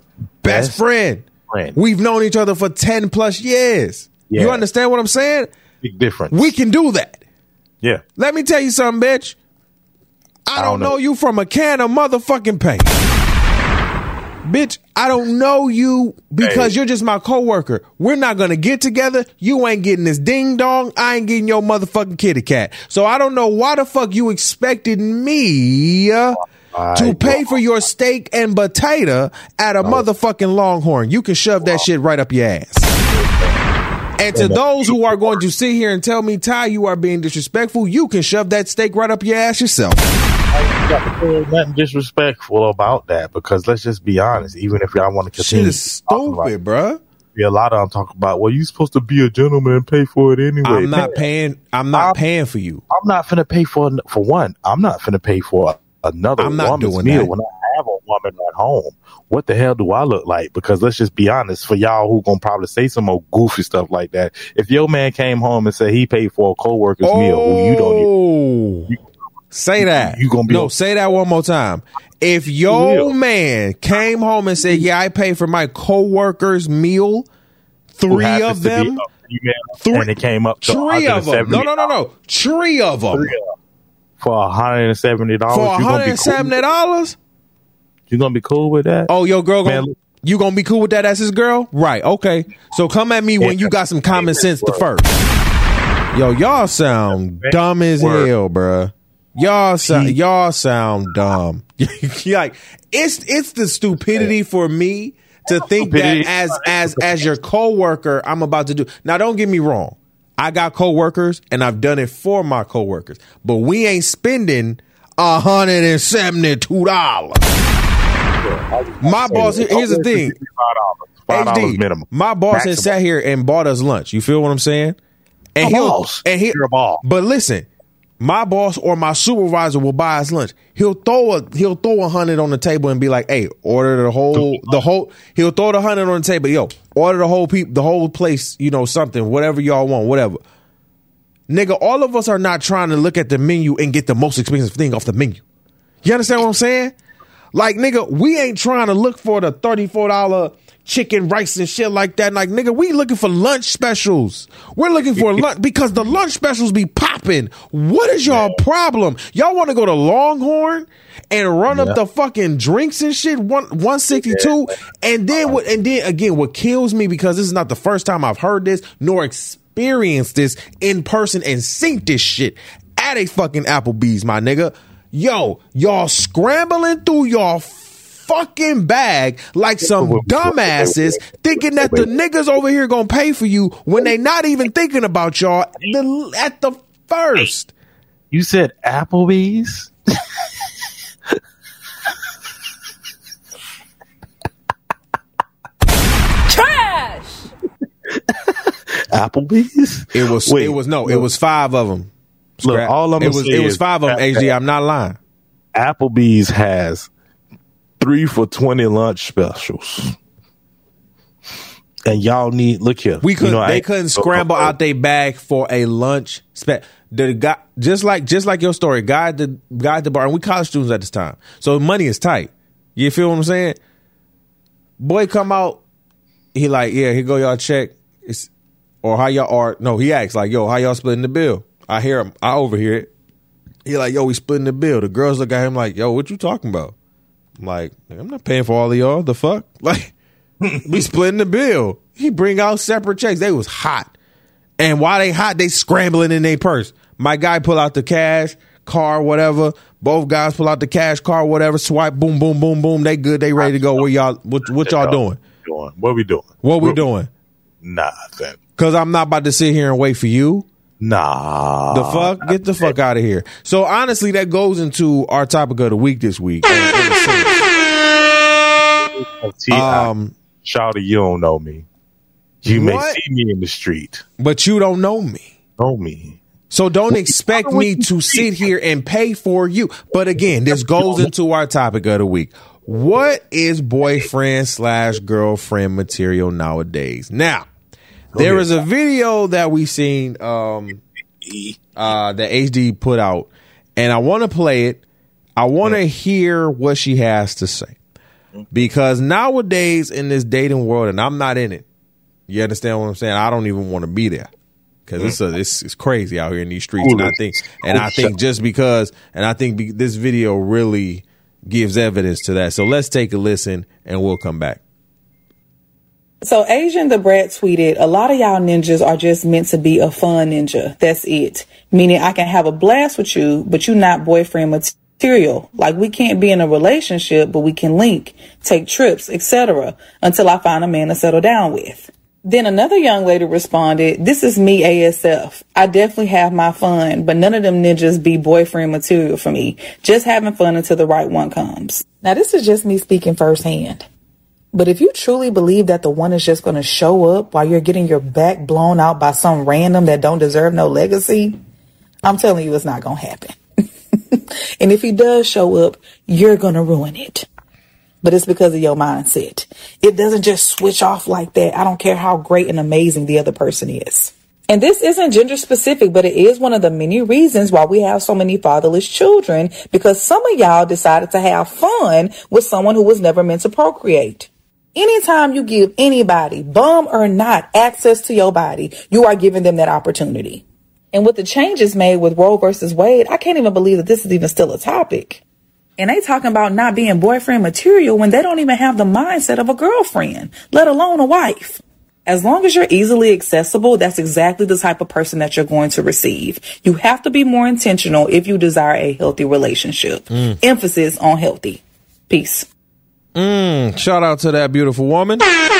Best, friend. friend. We've known each other for 10 plus years. You understand what I'm saying? Big difference. We can do that. yeah. Let me tell you something, bitch. I, don't, don't know. know. you from a can of motherfucking paint. Bitch, I don't know you because Hey. you're just my coworker. We're not gonna get together. You ain't getting this ding dong. I ain't getting your motherfucking kitty cat. So I don't know why the fuck you expected me uh, to pay for your steak and potato at a oh. motherfucking Longhorn. You can shove that shit right up your ass. And to those who are going to sit here and tell me, Ty, you are being disrespectful, you can shove that steak right up your ass yourself. Nothing disrespectful about that because let's just be honest. Even if y'all want to continue, Shit is stupid, be a lot of them talk about. Well, you supposed to be a gentleman and pay for it anyway. I'm not paying. I'm not I'm- paying for you. I'm not finna pay for for one. I'm not finna pay for another I'm not woman's doing meal that. when I have a woman at home. What the hell do I look like? Because let's just be honest, for y'all who gonna probably say some more goofy stuff like that. If your man came home and said he paid for a coworker's meal, who you don't even Oh, say that. you gonna be no? on- Say that one more time. If your will. man came home and said, "Yeah, I paid for my coworker's meal," three of them, female, Three- and it came up three of them. No, no, no, no, three of them for hundred and seventy dollars. for hundred be and seventy dollars. You gonna be cool with that? Oh, your girl, gonna, Man, you gonna be cool with that as his girl? Right. Okay. So come at me when you got some common sense the first. Yo, y'all sound dumb as hell, bruh. Y'all sound y'all sound dumb. like it's it's the stupidity for me to think that as as as your coworker, I'm about to do. Now, don't get me wrong. I got coworkers and I've done it for my coworkers, but we ain't spending hundred and seventy two dollars. My boss, here's the thing. Five dollars HD, minimum. My boss Maximum. has sat here and bought us lunch. You feel what I'm saying? And he'll and he You're a boss. But listen, my boss or my supervisor will buy us lunch. He'll throw a he'll throw a hundred on the table and be like, "Hey, order the whole the whole." He'll throw the hundred on the table. Yo, order the whole peop the whole place. You know something, whatever y'all want, whatever. Nigga, all of us are not trying to look at the menu and get the most expensive thing off the menu. You understand what I'm saying? Like, nigga, we ain't trying to look for the $34 chicken, rice, and shit like that. Like, nigga, we looking for lunch specials. We're looking for lunch because the lunch specials be popping. What is y'all problem? Y'all want to go to Longhorn and run up the fucking drinks and shit, one, 162? And then uh-huh. what, and then again, what kills me because this is not the first time I've heard this nor experienced this in person and seen this shit at a fucking Applebee's, my nigga. Yo, y'all scrambling through your fucking bag like some dumbasses, thinking that the niggas over here gonna pay for you when they not even thinking about y'all the- at the first. You said Applebee's? Trash! Applebee's. It was. Wait, it was no. It was five of them. Look, all I'm it was. It was five of them. that- HD. I'm not lying. Applebee's has three for twenty lunch specials. And y'all need look here. We You could. know, they ain't- couldn't uh, scramble uh, out their bag for a lunch. Spe- the guy, just like just like your story, guy at the guy at the bar, and we college students at this time, so money is tight. You feel what I'm saying? Boy, come out. He like, yeah, here go y'all check. It's or how y'all are. No, he acts like, yo, how y'all splitting the bill? I hear him. I overhear it. He like, yo, we splitting the bill. The girls look at him like, yo, what you talking about? I'm like, I'm not paying for all of y'all. The fuck? Like, we splitting the bill. He bring out separate checks. They was hot. And while they hot, they scrambling in their purse. My guy pull out the cash, car, whatever. Both guys pull out the cash, car, whatever. Swipe, boom, boom, boom, boom. They good. They ready to go. Where y'all? What, what y'all doing? doing? What we doing? What we doing? Nothing. Cause I'm not about to sit here and wait for you. Nah. The fuck? Get the fuck out of here. So honestly, that goes into our topic of the week this week. um, Shouty, you don't know me. You may see me in the street. But you don't know me. Know me. So don't expect me to sit here and pay for you. But again, this goes into our topic of the week. What is boyfriend slash girlfriend material nowadays? Now, there is a video that we seen um uh that HD put out, and I want to play it. I want to hear what she has to say. Because nowadays in this dating world, and I'm not in it. You understand what I'm saying? I don't even want to be there because it's a it's, it's crazy out here in these streets. And I think and I think just because and I think be, this video really gives evidence to that. So let's take a listen and we'll come back. So Asian the Brat tweeted, a lot of y'all ninjas are just meant to be a fun ninja. That's it. Meaning I can have a blast with you, but you not boyfriend material. Like we can't be in a relationship, but we can link, take trips, etc. until I find a man to settle down with. Then another young lady responded, this is me ASF. I definitely have my fun, but none of them ninjas be boyfriend material for me. Just having fun until the right one comes. Now this is just me speaking firsthand. But if you truly believe that the one is just going to show up while you're getting your back blown out by some random that don't deserve no legacy, I'm telling you it's not going to happen. and if he does show up, you're going to ruin it. But it's because of your mindset. It doesn't just switch off like that. I don't care how great and amazing the other person is. And this isn't gender specific, but it is one of the many reasons why we have so many fatherless children because some of y'all decided to have fun with someone who was never meant to procreate. Anytime you give anybody, bum or not, access to your body, you are giving them that opportunity. And with the changes made with Roe versus Wade, I can't even believe that this is even still a topic. And they talking about not being boyfriend material when they don't even have the mindset of a girlfriend, let alone a wife. As long as you're easily accessible, that's exactly the type of person that you're going to receive. You have to be more intentional if you desire a healthy relationship. Mm. Emphasis on healthy. Peace. Mm, shout out to that beautiful woman. Intelligent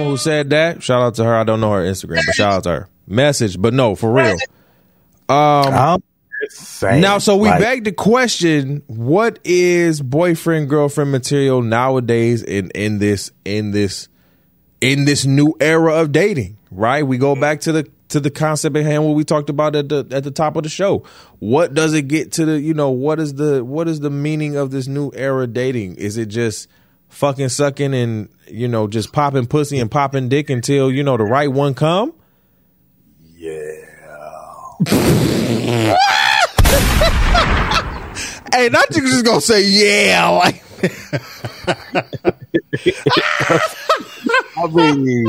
woman who said that. Shout out to her. I don't know her Instagram, but shout out to her. Message, but no, for real. Um, saying, now, so we like- beg the question: What is boyfriend girlfriend material nowadays in in this in this in this new era of dating? Right? We go back to the to the concept at hand what we talked about at the at the top of the show. What does it get to the you know what is the what is the meaning of this new era dating? Is it just fucking sucking and you know just popping pussy and popping dick until you know the right one come? Yeah. Hey, not you just gonna say yeah, like I mean,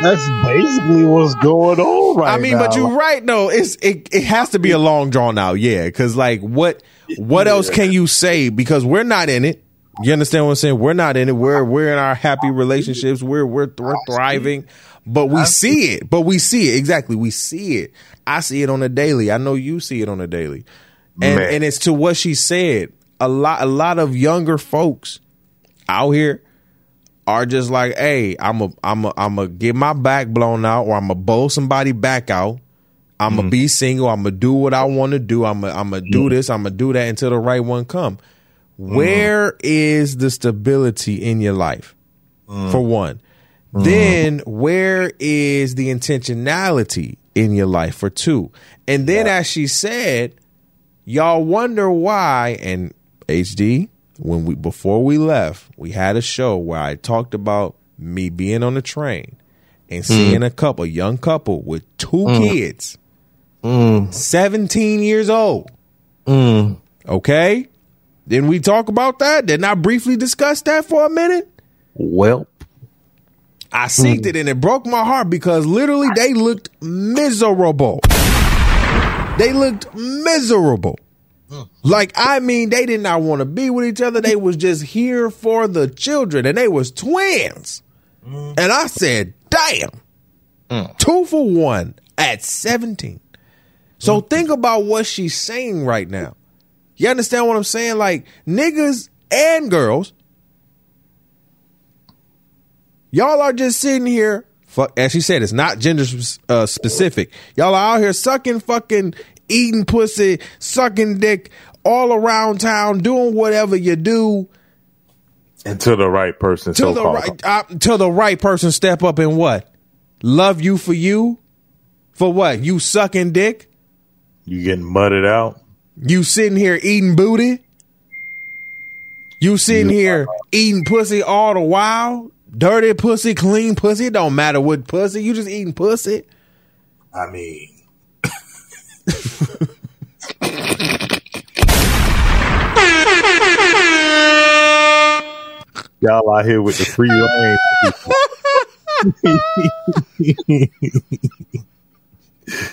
that's basically what's going on right I mean, but you're right though. It's it, it has to be a long drawn out, yeah. Because like, what what else can you say? Because we're not in it. You understand what I'm saying? We're not in it. We're we're in our happy relationships. We're we're, we're thriving, but we see it. But we see it exactly. We see it. I see it on a daily. I know you see it on a daily, and Man. and it's to what she said. A lot a lot of younger folks out here are just like, hey, I'm a, I'm a, I'm a get my back blown out, or I'm a bowl somebody back out. I'm gonna mm-hmm. be single. I'm gonna do what I want to do. I'm gonna, I'm gonna do this. I'm gonna do that until the right one come. Mm-hmm. Where is the stability in your life? Mm. For one, mm-hmm. then where is the intentionality in your life for two? And then as she said, y'all wonder why and HD when we before we left, we had a show where I talked about me being on the train and hmm. seeing a couple, a young couple with two hmm. kids, hmm. 17 years old. Okay? Didn't we talk about that? Didn't I briefly discuss that for a minute? Well, I synced it and it broke my heart because literally they looked miserable. They looked miserable. Like I mean, they did not want to be with each other. They was just here for the children, and they was twins. Mm-hmm. And I said, "Damn, mm. two for one at seventeen. So mm. think about what she's saying right now. You understand what I'm saying? Like niggas and girls Y'all are just sitting here. Fuck, as she said, it's not gender uh, specific. Y'all are out here sucking, fucking, eating pussy, sucking dick all around town, doing whatever you do until the right person. till so the called. right uh, till the right person step up and what? Love you for you? For what? You sucking dick? You getting mudded out? You sitting here eating booty? You sitting here eating pussy all the while? Dirty pussy, clean pussy. It don't matter what pussy. You just eating pussy. I mean, y'all out here with the free reign.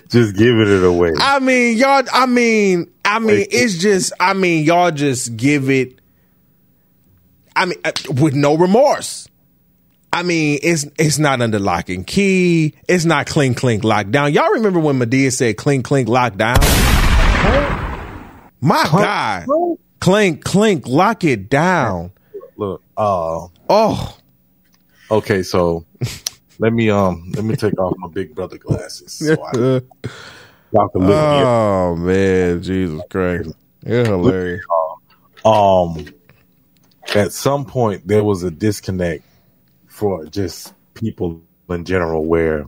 just giving it away. I mean, y'all. I mean, I mean, it's just. I mean, y'all just give it. I mean, uh, with no remorse. I mean, it's it's not under lock and key. It's not clink clink lockdown. Y'all remember when Madea said clink clink lockdown? My God, clink clink lock it down. Look, uh, Oh, okay, so let me um let me take off my big brother glasses so I, oh man, Jesus Christ, you're hilarious. um at some point there was a disconnect for just people in general where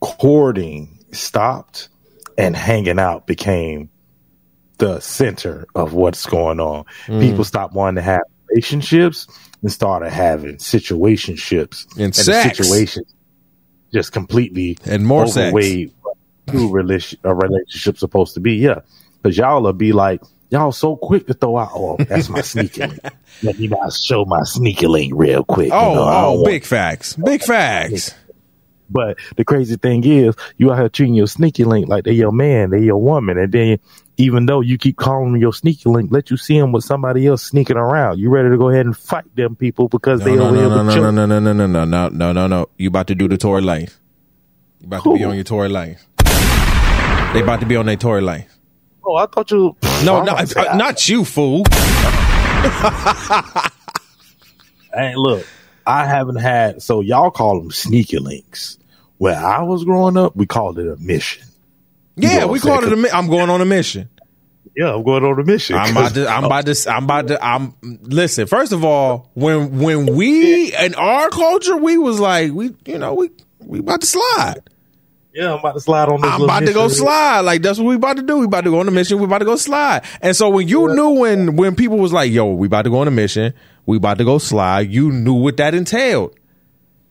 courting stopped and hanging out became the center of what's going on. Mm. People stopped wanting to have relationships and started having situationships And the sex. situation just completely And more sex. overweighed what true relation, a relationship's supposed to be. Yeah, because y'all will be like, y'all so quick to throw out. Oh, that's my sneaky link. Let me not show my sneaky link real quick. you Oh, know, I don't oh, want- big facts, big facts. But the crazy thing is, you out here treating your sneaky link like they your man, they your woman, and then even though you keep calling them your sneaky link, let you see them with somebody else sneaking around. You ready to go ahead and fight them people because No, they no, over here no, no, with no, no, no, no, no, no, no, no, no, no. You about to do the Tory life. You about to be on your Tory life. They about to be on their Tory life. Oh, I thought you. No, no, about to uh, not you, fool. Hey, look, I haven't had so y'all call them sneaky links. Where I was growing up, we called it a mission. Yeah, we what called it. A, saying? mi- I'm going on a mission. Yeah, I'm going on a mission. I'm about to. I'm about to. I'm about to. I'm. Listen. First of all, when when we in our culture, we was like, we, you know, we we about to slide. Yeah, I'm about to slide on this. I'm about to go mission. slide. Like that's what we about to do. We about to go on a mission. We about to go slide. And so when you knew when when people was like, "Yo, we about to go on a mission. We about to go slide," you knew what that entailed.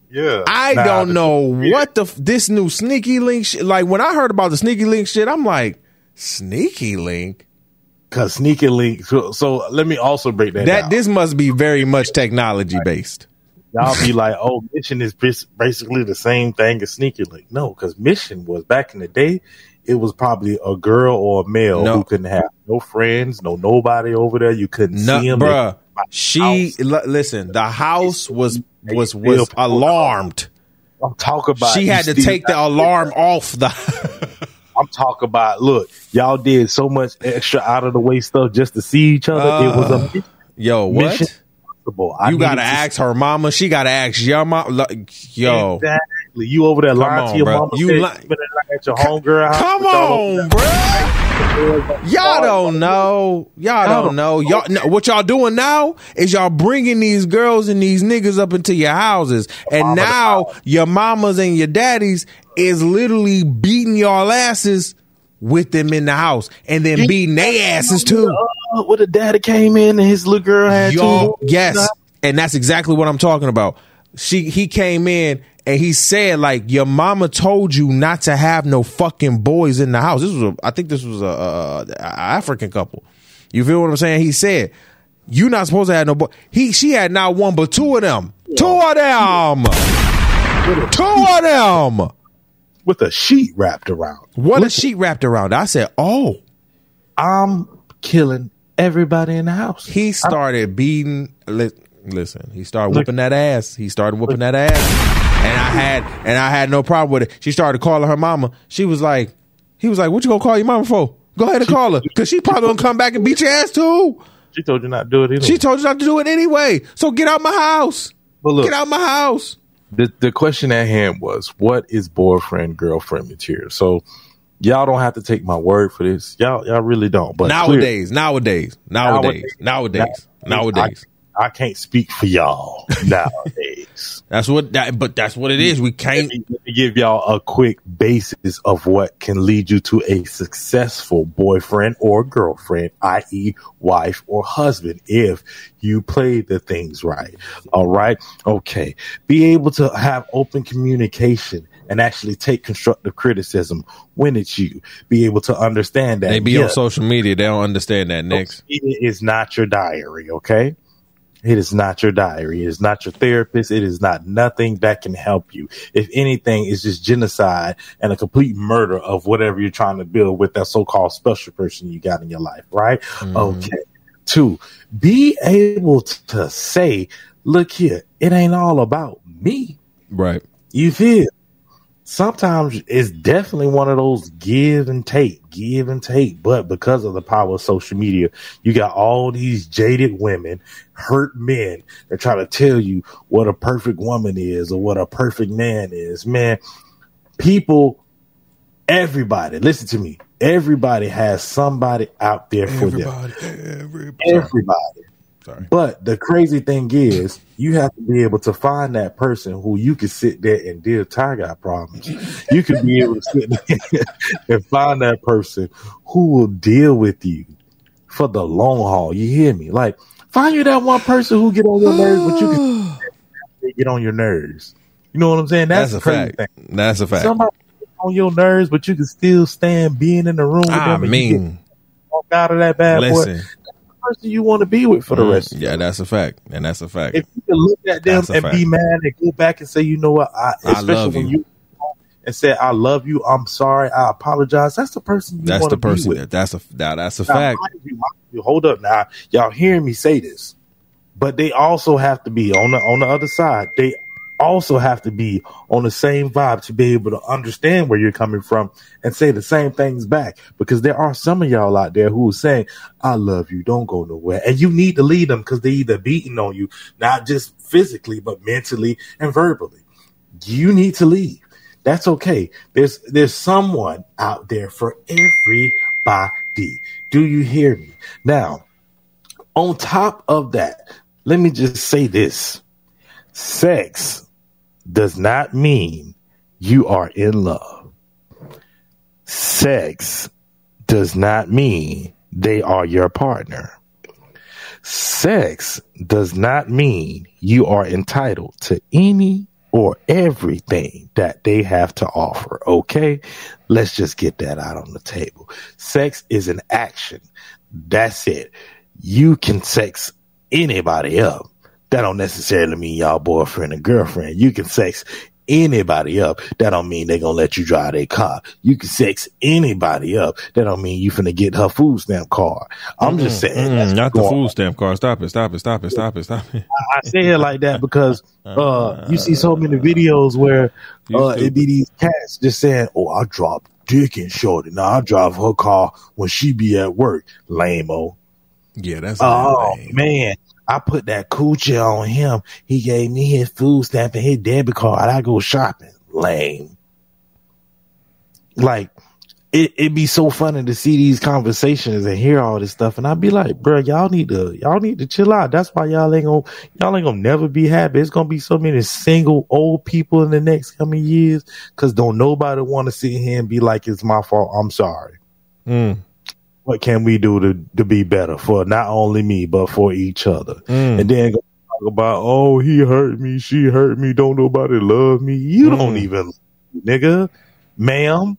Yeah, I Nah, don't the- know what the f- this new sneaky link shit. Like when I heard about the sneaky link shit, I'm like, sneaky link. Cause sneaky link. So, so let me also break that, That down. this must be very much technology based. Y'all be like, oh, mission is basically the same thing as sneaky link. No, because mission was back in the day. It was probably a girl or a male No. who couldn't have no friends, no nobody over there. You couldn't No, see him. bruh. She l- listen. The house was was was alarmed. I'm talking about. She had to take the alarm off the. I'm talking about. Look, y'all did so much extra out of the way stuff just to see each other. it was Uh, a mission. Yo, what? Mission impossible. I You gotta ask her mama. She gotta ask your mom. Like, yo, Exactly. You over there lying on, to your bruh. mama. You You li- at your homegirl house. come with y'all over on, bruh. Y'all don't know. Y'all oh. don't know. Y'all no, what y'all doing now is y'all bringing these girls and these niggas up into your houses, and now your mamas and your daddies is literally beating y'all asses with them in the house, and then beating their asses too. Uh, Where the daddy came in and his little girl had Y'all, two. yes, and that's exactly what I'm talking about. She he came in and he said like your mama told you not to have no fucking boys in the house. This was a, I think this was a, a, a African couple. You feel what I'm saying? He said "You're not supposed to have no boy. He she had not one but two of them. Two of them. Two of them. with a sheet wrapped around. What a sheet wrapped around. I said, oh. I'm killing everybody in the house. He started beating. Li- listen, he started whipping that ass. He started whooping that ass, and I had and I had no problem with it. She started calling her mama. She was like, he was like, "What you gonna call your mama for? Go ahead and call her, cause she probably gonna come back and beat your ass too." She told you not to do it either. She told you not to do it anyway. So get out my house. But look, Get out my house. the the question at hand was, what is boyfriend girlfriend material? So y'all don't have to take my word for this. Y'all y'all really don't. But nowadays, nowadays, nowadays, nowadays, nowadays. I, I can't speak for y'all nowadays. That's what that. But that's what it is. We can't. Let me give y'all a quick basis of what can lead you to a successful boyfriend or girlfriend, i.e., wife or husband, if you play the things right. All right. Okay. Be able to have open communication and actually take constructive criticism when it's you. Be able to understand that They be yeah, on social media. They don't understand that. Next, it is not your diary, okay? It is not your diary. It is not your therapist. It is not nothing that can help you. If anything, it's just genocide and a complete murder of whatever you're trying to build with that so-called special person you got in your life, right? Mm-hmm. Okay. Two, be able to say, look here, it ain't all about me. right? You feel? Sometimes it's definitely one of those give and take, give and take. But because of the power of social media, you got all these jaded women, hurt men that try to tell you what a perfect woman is or what a perfect man is. Man, people, everybody, listen to me. Everybody has somebody out there for them. everybody. Everybody. Sorry. But the crazy thing is, you have to be able to find that person who you can sit there and deal tiger problems. You can be able to sit there and find that person who will deal with you for the long haul. You hear me? Like, find you that one person who get on your nerves, but you can get on your nerves. You know what I'm saying? That's, That's a crazy fact. thing. That's a fact. Somebody on your nerves, but you can still stand being in the room with I them. and mean, walk out of that bad boy. Person you want to be with for the Mm, rest. of yeah, that's a fact, and that's a fact. if you can look at them and fact. be mad and go back and say, you know what, I, I especially love when you. you and say, I love you, I'm sorry, I apologize. That's the person you that's want the to be person. with. That, that's a that, that's a Now, fact. you, you, hold up now, y'all hearing me say this, but they also have to be on the on the other side. They also have to be on the same vibe to be able to understand where you're coming from and say the same things back. Because there are some of y'all out there who are saying, I love you, don't go nowhere. And you need to lead them because they're either beating on you, not just physically, but mentally and verbally. You need to leave. That's okay. There's there's someone out there for everybody. Do you hear me? Now, on top of that, let me just say this. Sex does not mean you are in love. Sex does not mean they are your partner. Sex does not mean you are entitled to any or everything that they have to offer. Okay. Let's just get that out on the table. Sex is an action. That's it. You can sex anybody up. That don't necessarily mean y'all boyfriend and girlfriend. You can sex anybody up. That don't mean they gonna let you drive their car. You can sex anybody up. That don't mean you finna get her food stamp card. I'm just saying. Mm, that's not the food stamp card. Stop it! Stop it! Stop it! Stop it! Stop it! I say it like that because uh, you see so many videos where uh, it be these cats just saying, "Oh, I drop dick in shorty. Now I drive her car when she be at work." Lame-o. Yeah, that's Oh lame. man, I put that coochie on him. He gave me his food stamp and his debit card. I go shopping. Lame. Like it it be so funny to see these conversations and hear all this stuff, and I'd be like, bro, y'all need to y'all need to chill out. That's why y'all ain't gonna y'all ain't gonna never be happy. It's gonna be so many single old people in the next coming years because don't nobody want to sit here and be like it's my fault. I'm sorry. Mm. What can we do to to be better for not only me but for each other? Mm. And then talk about oh he hurt me, she hurt me, don't nobody love me. You don't Mm. even nigga, ma'am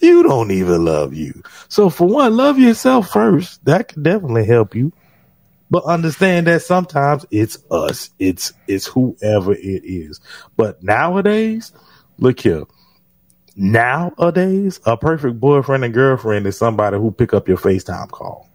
you don't even love you. So for one, love yourself first. That can definitely help you. But understand that sometimes it's us. It's it's whoever it is. But nowadays, look here. Nowadays, a perfect boyfriend and girlfriend is somebody who pick up your FaceTime call.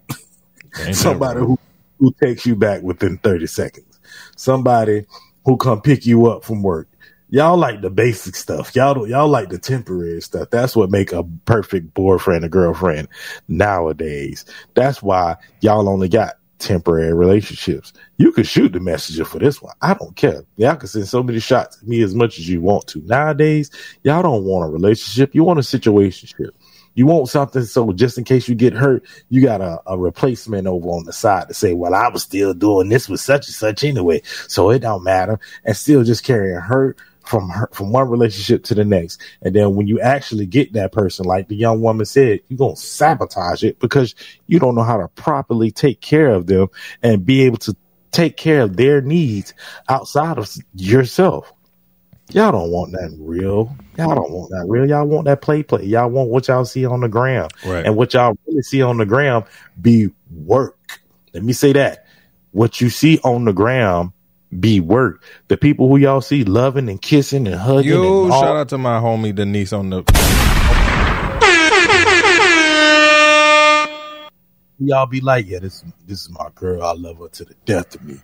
Somebody who, who takes you back within 30 seconds. Somebody who come pick you up from work. Y'all like the basic stuff. Y'all don't, y'all like the temporary stuff. That's what make a perfect boyfriend or girlfriend nowadays. That's why y'all only got temporary relationships. You can shoot the messenger for this one. I don't care. Y'all can send so many shots at me as much as you want to. Nowadays, y'all don't want a relationship. You want a situationship. You want something so just in case you get hurt, you got a, a replacement over on the side to say, well, I was still doing this with such and such anyway, so it don't matter, and still just carrying hurt from her, from one relationship to the next. And then when you actually get that person, like the young woman said, you're gonna sabotage it because you don't know how to properly take care of them and be able to take care of their needs outside of yourself. Y'all don't want that real. Y'all don't want that real. Y'all want that play play. Y'all want what y'all see on the ground. Right. And what y'all really see on the ground be work. Let me say that. What you see on the ground be work. The people who y'all see loving and kissing and hugging Yo, and all, shout out to my homie Denise on the. y'all be like, yeah, this this is my girl. I love her to the death of me.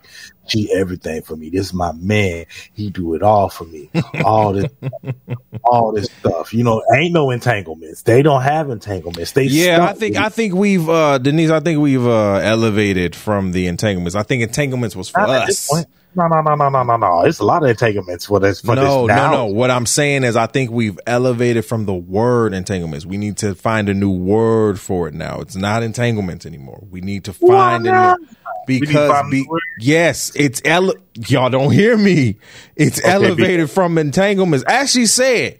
She everything for me. This is my man. He do it all for me. All this, all this stuff. You know, ain't no entanglements. They don't have entanglements. They Yeah, I think I think we've uh Denise. I think we've uh elevated from the entanglements. I think entanglements was for Not us. No, no, no, no, no, no, no. It's a lot of entanglements for this. For no, this now. no, no. What I'm saying is, I think we've elevated from the word entanglements. We need to find a new word for it now. It's not entanglements anymore. We need to find a new because be, yes, it's ele- y'all don't hear me. It's Okay, elevated from entanglements. Actually, said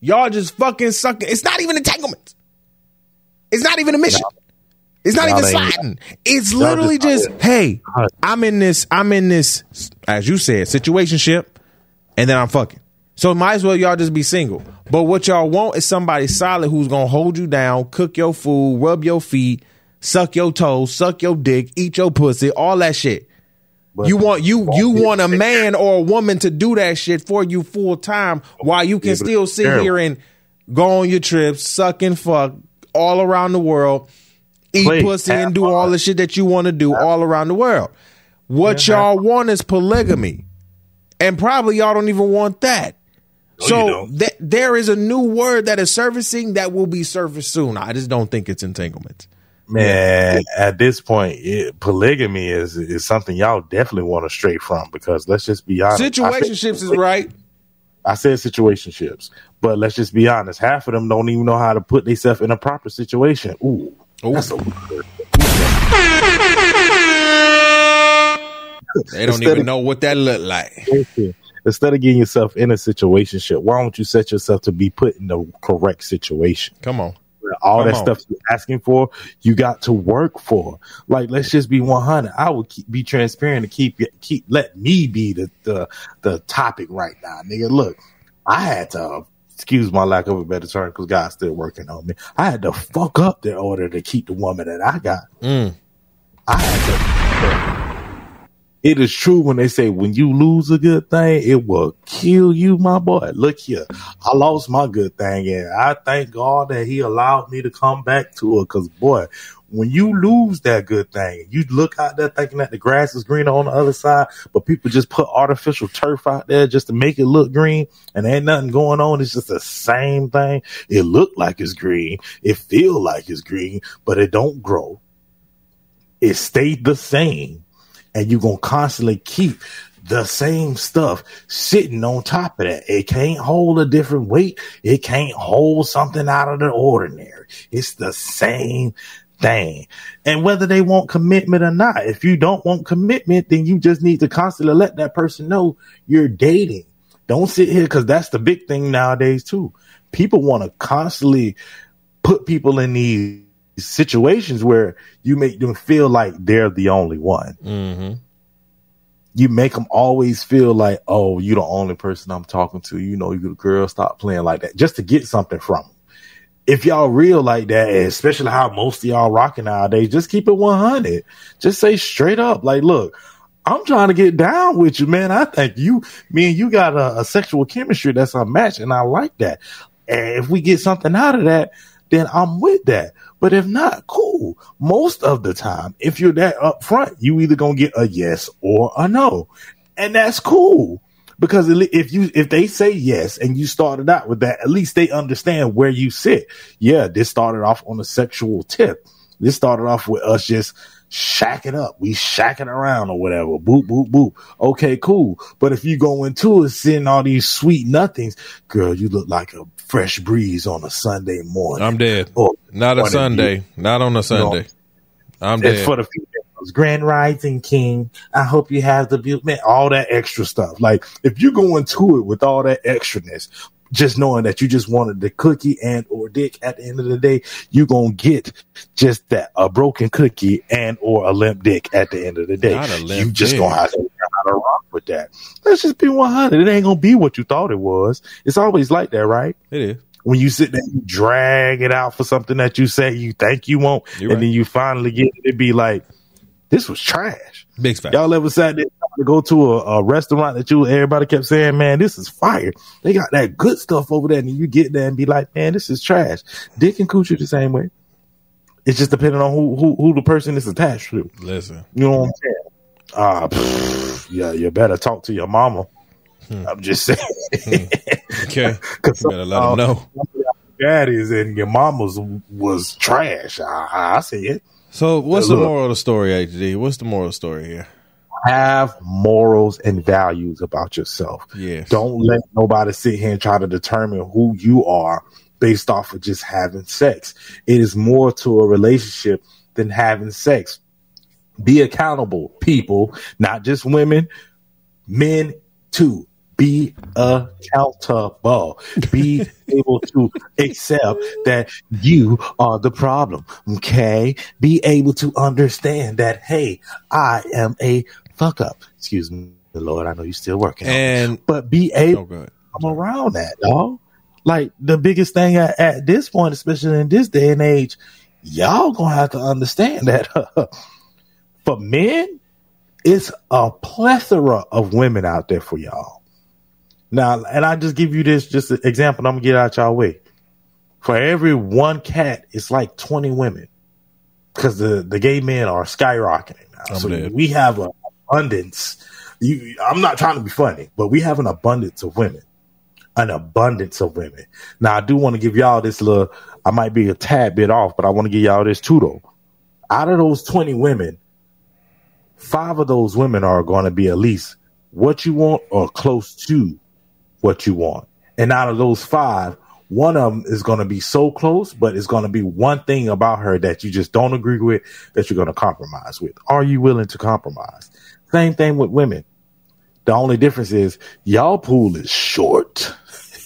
y'all just fucking sucking. It's not even entanglements. It's not even a mission. It's not Y'all even sliding. It's literally just- just, hey, I'm in this, I'm in this, as you said, situation ship, and then I'm fucking. So might as well y'all just be single. But what y'all want is somebody solid who's gonna hold you down, cook your food, rub your feet, suck your toes, suck your dick, eat your pussy, all that shit. But- You want you you want a man or a woman to do that shit for you full time while you can Yeah, still sit terrible. here and go on your trips, suck and fuck all around the world, eat Play, pussy and do fun. all the shit that you want to do all around the world. What y'all want is polygamy. And probably y'all don't even want that. No, so th- there is a new word that is surfacing that will be surfaced soon. I just don't think it's entanglement. Man, at this point, it, polygamy is is something y'all definitely want to stray from because let's just be honest. I said- Situationships is right. I said situationships, but let's just be honest. Half of them don't even know how to put themselves in a proper situation. Ooh, word. They don't even of- know what that look like. Instead of getting yourself in a situationship, why don't you set yourself to be put in the correct situation? Come on. all Come that on. stuff you're asking for, you got to work for. Like, let's just be 100. I would keep, be transparent and keep keep let me be the the the topic right now, nigga. Look, I had to. Excuse my lack of a better term, because God's still working on me. I had to fuck up in order to keep the woman that I got. Mm. I had to. It is true when they say when you lose a good thing, it will kill you, my boy. Look here, I lost my good thing, and I thank God that He allowed me to come back to it. Cause boy, when you lose that good thing, you look out there thinking that the grass is greener on the other side, but people just put artificial turf out there just to make it look green, and ain't nothing going on. It's just the same thing. It look like it's green, it feel like it's green, but it don't grow. It stayed the same and you're gonna constantly keep the same stuff sitting on top of that. It can't hold a different weight. It can't hold something out of the ordinary. It's the same thing. And whether they want commitment or not, if you don't want commitment, then you just need to constantly let that person know you're dating. Don't sit here because that's the big thing nowadays too. People want to constantly put people in these situations where you make them feel like they're the only one. Mm-hmm. You make them always feel like, oh, you're the only person I'm talking to. You know, you the girl, stop playing like that just to get something from them. If y'all real like that, especially how most of y'all rocking nowadays, just keep it 100. Just say straight up, like, look, I'm trying to get down with you, man. I think you, me and you got a, a sexual chemistry that's unmatched, and I like that. And if we get something out of that, then I'm with that. But if not, cool. Most of the time, if you're that upfront, you either gonna get a yes or a no, and that's cool. Because if you if they say yes and you started out with that, at least they understand where you sit. Yeah, this started off on a sexual tip. This started off with us just shacking up. We shacking around or whatever. Boop, boop, boop. Okay, cool. But if you go into it seeing all these sweet nothings, girl, you look like a fresh breeze on a Sunday morning. I'm dead. Or Not a Sunday. Not on a Sunday. I'm dead. for the. Grand Rising King. I hope you have the beauty, man. All that extra stuff. Like if you go into it with all that extraness, just knowing that you just wanted the cookie and or dick at the end of the day, you're gonna get just that a broken cookie and or a limp dick at the end of the day. Not a limp you just dick. gonna have to to rock with that. Let's just be one hundred. It ain't gonna be what you thought it was. It's always like that, right? It is. when you sit there, you drag it out for something that you say you think you want, You're and right. then you finally get it, it be like, this was trash. Big fact. Y'all ever sat there to go to a, a restaurant that you everybody kept saying, man, this is fire. They got that good stuff over there, and you get there and be like, man, this is trash. Dick and coochie the same way. It's just depending on who who, who the person is attached to. Listen. You know what I'm saying? Ah, pff, yeah, you better talk to your mama. I'm just saying. Okay. Cause You better let 'em know. Daddy's and your mama's was trash. I, I see it. So what's the moral of the story, HD? What's the moral story here? Have morals and values about yourself. Yes. Don't let nobody sit here and try to determine who you are based off of just having sex. It is more to a relationship than having sex. Be accountable, people, not just women, men too. Be accountable. Be able to accept that you are the problem. Okay. Be able to understand that, hey, I am a fuck up. Excuse me, Lord. I know you're still working. And But be able come around that, dog. Like the biggest thing at, at this point, especially in this day and age, y'all gonna have to understand that for men, it's a plethora of women out there for y'all. Now, and I just give you this just an example. I'm gonna get out y'all way. For every one cat, it's like 20 women because the, the gay men are skyrocketing now. I'm so dead. we have an abundance. You, I'm not trying to be funny, but we have an abundance of women an abundance of women. Now, I do want to give y'all this little, I might be a tad bit off, but I want to give y'all this too, though. Out of those 20 women, five of those women are going to be at least what you want or close to what you want. And out of those five, one of them is going to be so close, but it's going to be one thing about her that you just don't agree with that you're going to compromise with. Are you willing to compromise? Same thing with women. The only difference is y'all pool is short.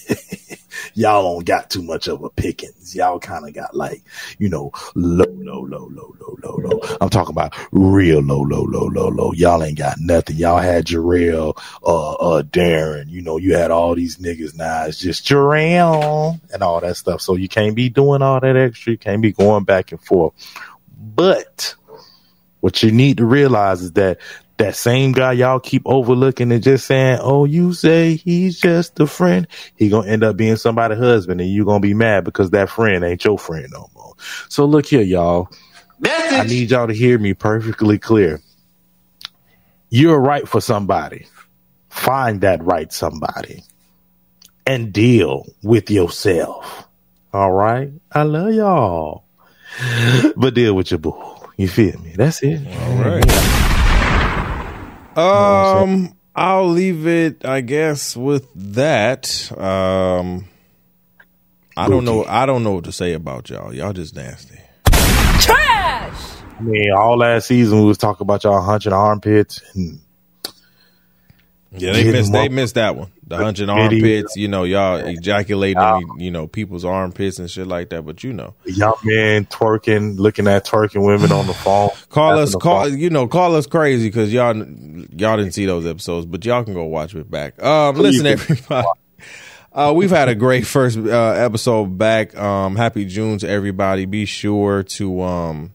y'all don't got too much of a pickings. Y'all kind of got like, you know, low, low, low, low, low, low, low. I'm talking about real low, low, low, low, low. Y'all ain't got nothing. Y'all had Jarrell, uh, uh, Darren. You know, you had all these niggas. Now it's just Jarrell and all that stuff. So you can't be doing all that extra. You can't be going back and forth. But what you need to realize is that that same guy y'all keep overlooking and just saying, "Oh, you say he's just a friend," he gonna end up being somebody's husband, and you gonna be mad because that friend ain't your friend no more. So look here, y'all. Message. I need y'all to hear me perfectly clear. You're right for somebody. Find that right somebody, and deal with yourself. All right, I love y'all, but deal with your boo. You feel me? That's it. All right. Um, I'll leave it, I guess, with that. Um, I don't know. I don't know what to say about y'all. Y'all just nasty. Trash! I mean, all last season we was talking about y'all hunching armpits and Yeah, they missed. They missed that one. The hunching Video. armpits. You know, y'all ejaculating. in, You know, people's armpits and shit like that. But you know, young men twerking, looking at twerking women on the phone. call us. Call phone. you know, call us crazy because y'all y'all didn't see those episodes, but y'all can go watch it back. Um, listen, everybody. Uh, we've had a great first uh, episode back. Um, happy June to everybody. Be sure to um,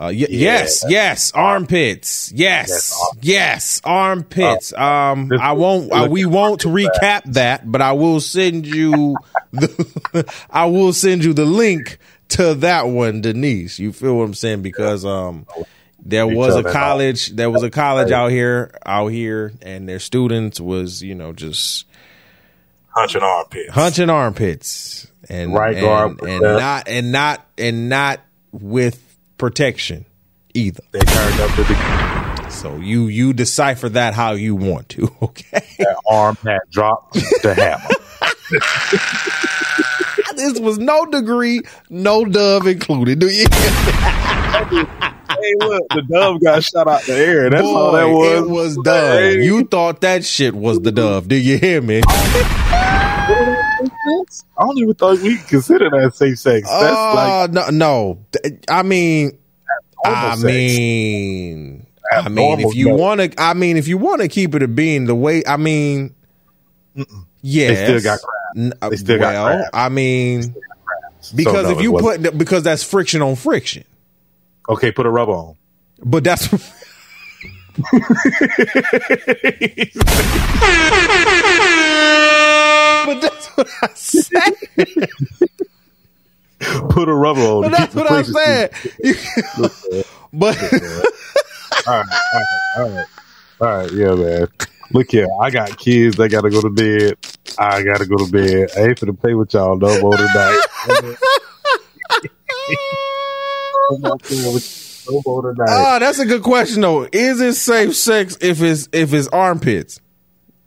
uh, y- yes, yes, armpits, yes, yes, armpits. Um, I won't. I, we won't recap that, but I will send you the. I will send you the link to that one, Denise. You feel what I'm saying? Because um, there was a college. There was a college out here, out here, and their students was you know just Hunching armpits. hunching armpits and Right and, guard and not and not and not with protection either. They turned up the So you you decipher that how you want to, okay? that arm had dropped the hammer. this was no degree, no dove included. Do you? hey, look, the dove got shot out the air. That's all that was. It was done. Hey. You thought that shit was the dove. Do you hear me? I don't even thought we consider that safe sex. That's like Uh, no, no. I mean, I sex. mean, I mean, if you want to, I mean, if you want to keep it a being the way, I mean, yes, They still got. Uh, They still got well. I mean, because no, if you put because that's friction on friction, okay, put a rubber on. but that's. but that's what I said. Put a rubber on. But that's what I said. but All right, all right, all right, all right. Yeah, man. Look here, I got kids. They got to go to bed. I got to go to bed. I ain't finna play with y'all no more tonight. I'm not playing with you no more tonight. Ah, that's a good question though. Is it safe sex if it's if it's armpits?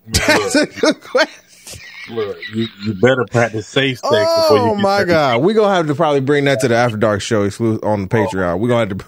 That's a good question. Look, you, you better practice safe sex before you Oh my god, we're gonna have to probably bring that to the After Dark show exclusive on the Patreon. We're gonna have to.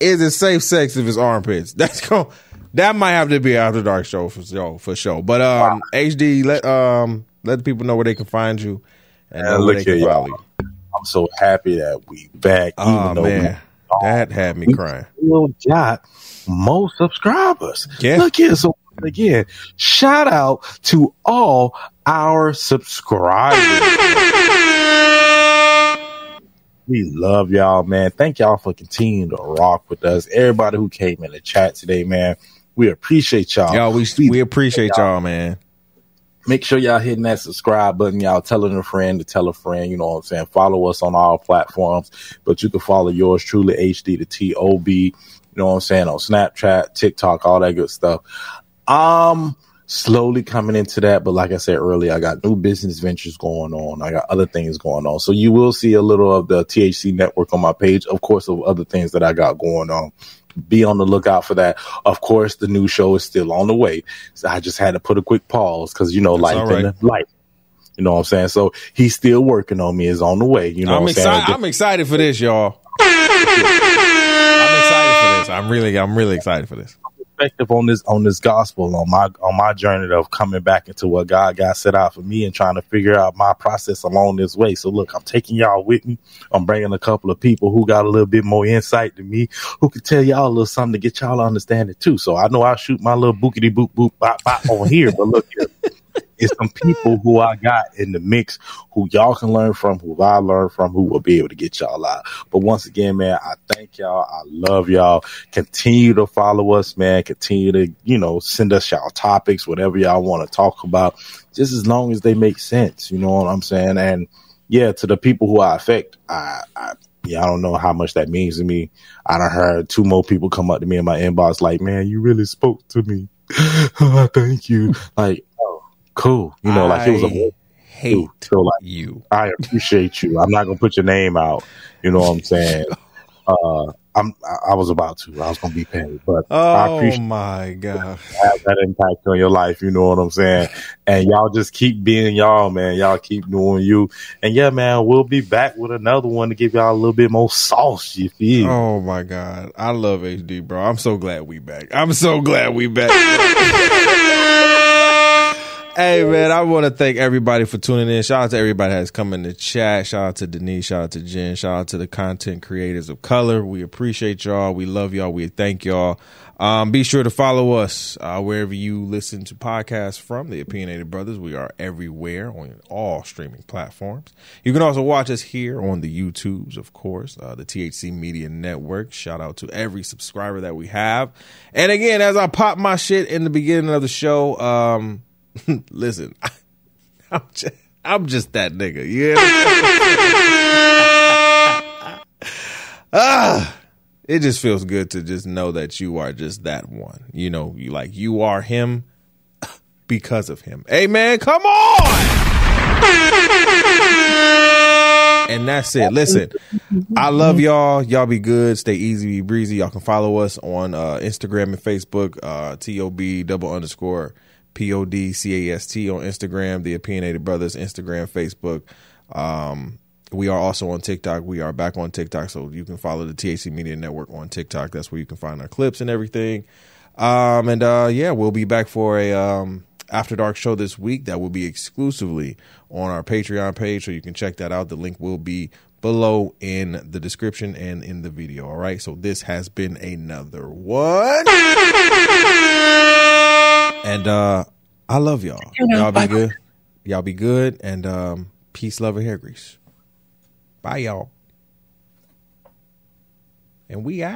Is it safe sex if it's armpits? That's going. That might have to be an After Dark show for sure. For sure. But um, HD, let um let the people know where they can find you and where look here, y'all. I'm so happy that we back. Oh man, that had me crying. we still got more subscribers. Yeah. Look here. So again, shout out to all our subscribers. We love y'all, man. Thank y'all for continuing to rock with us. Everybody who came in the chat today, man. We appreciate y'all. Y'all, we we appreciate y'all, man. make sure y'all hitting that subscribe button. Y'all telling a friend to tell a friend. You know what I'm saying? Follow us on all platforms, but you can follow yours truly, HD to TOB. You know what I'm saying? On Snapchat, TikTok, all that good stuff. Um, slowly coming into that, but like I said earlier, I got new business ventures going on. I got other things going on. So you will see a little of the THC network on my page, of course, of other things that I got going on be on the lookout for that. Of course, the new show is still on the way. So I just had to put a quick pause because you know, life all and life. You know what I'm saying? So he's still working on me. Is on the way. You know I'm what I'm saying? excited. I'm excited for this, y'all. I'm excited for this. I'm really, I'm really excited for this. Perspective on this on this gospel on my on my journey of coming back into what God got set out for me and trying to figure out my process along this way. So look, I'm taking y'all with me. I'm bringing a couple of people who got a little bit more insight than me, who can tell y'all a little something to get y'all to understand it too. So I know I shoot my little bookity boop boop bop bop on here, but look here. It's some people who I got in the mix who y'all can learn from, who I learn from, who will be able to get y'all out. But once again, man, I thank y'all. I love y'all. Continue to follow us, man. Continue to, you know, send us y'all topics, whatever y'all want to talk about, just as long as they make sense. You know what I'm saying? And yeah, to the people who I affect, I, I yeah, I don't know how much that means to me. I done heard two more people come up to me in my inbox like, man, you really spoke to me. Thank you. Like, cool. You know, like it was a I hate so like you. I appreciate you. I'm not gonna put your name out. You know what I'm saying? Uh, I'm I, I was about to. I was gonna be paid, but I Oh appreciate my god. have that impact on your life. You know what I'm saying? And y'all just keep being y'all, man. Y'all keep doing you. And yeah, man, we'll be back with another one to give y'all a little bit more sauce. You feel? Oh my god. I love HD, bro. I'm so glad we back. I'm so glad we back. Hey man, I want to thank everybody for tuning in. Shout out to everybody that's come in the chat. Shout out to Denise. Shout out to Jen. Shout out to the content creators of color. We appreciate y'all. We love y'all. We thank y'all. Um, be sure to follow us uh, wherever you listen to podcasts from. The Opinionated Brothers. We are everywhere on all streaming platforms. You can also watch us here on the YouTubes, of course, uh, the THC Media Network. Shout out to every subscriber that we have. And again, as I pop my shit in the beginning of the show, um, listen, I'm just, I'm just that nigga. Yeah. ah, it just feels good to just know that you are just that one. You know, you like you are him because of him. Hey man, come on. And that's it. Listen, I love y'all. Y'all be good. Stay easy, be breezy. Y'all can follow us on uh, Instagram and Facebook. Uh, T-O-B double underscore P-O-D-C-A-S-T on Instagram. The Opinionated Brothers Instagram, Facebook. Um, we are also on TikTok. We are back on TikTok, so you can follow the THC Media Network on TikTok. That's where you can find our clips and everything. Um, and uh, yeah, we'll be back for a um, After Dark show this week that will be exclusively on our Patreon page, so you can check that out. The link will be below in the description and in the video. All right, so this has been another one, and uh, I love y'all. Y'all be good. Y'all be good, and um, peace, love, and hair grease. Bye, y'all. And we out.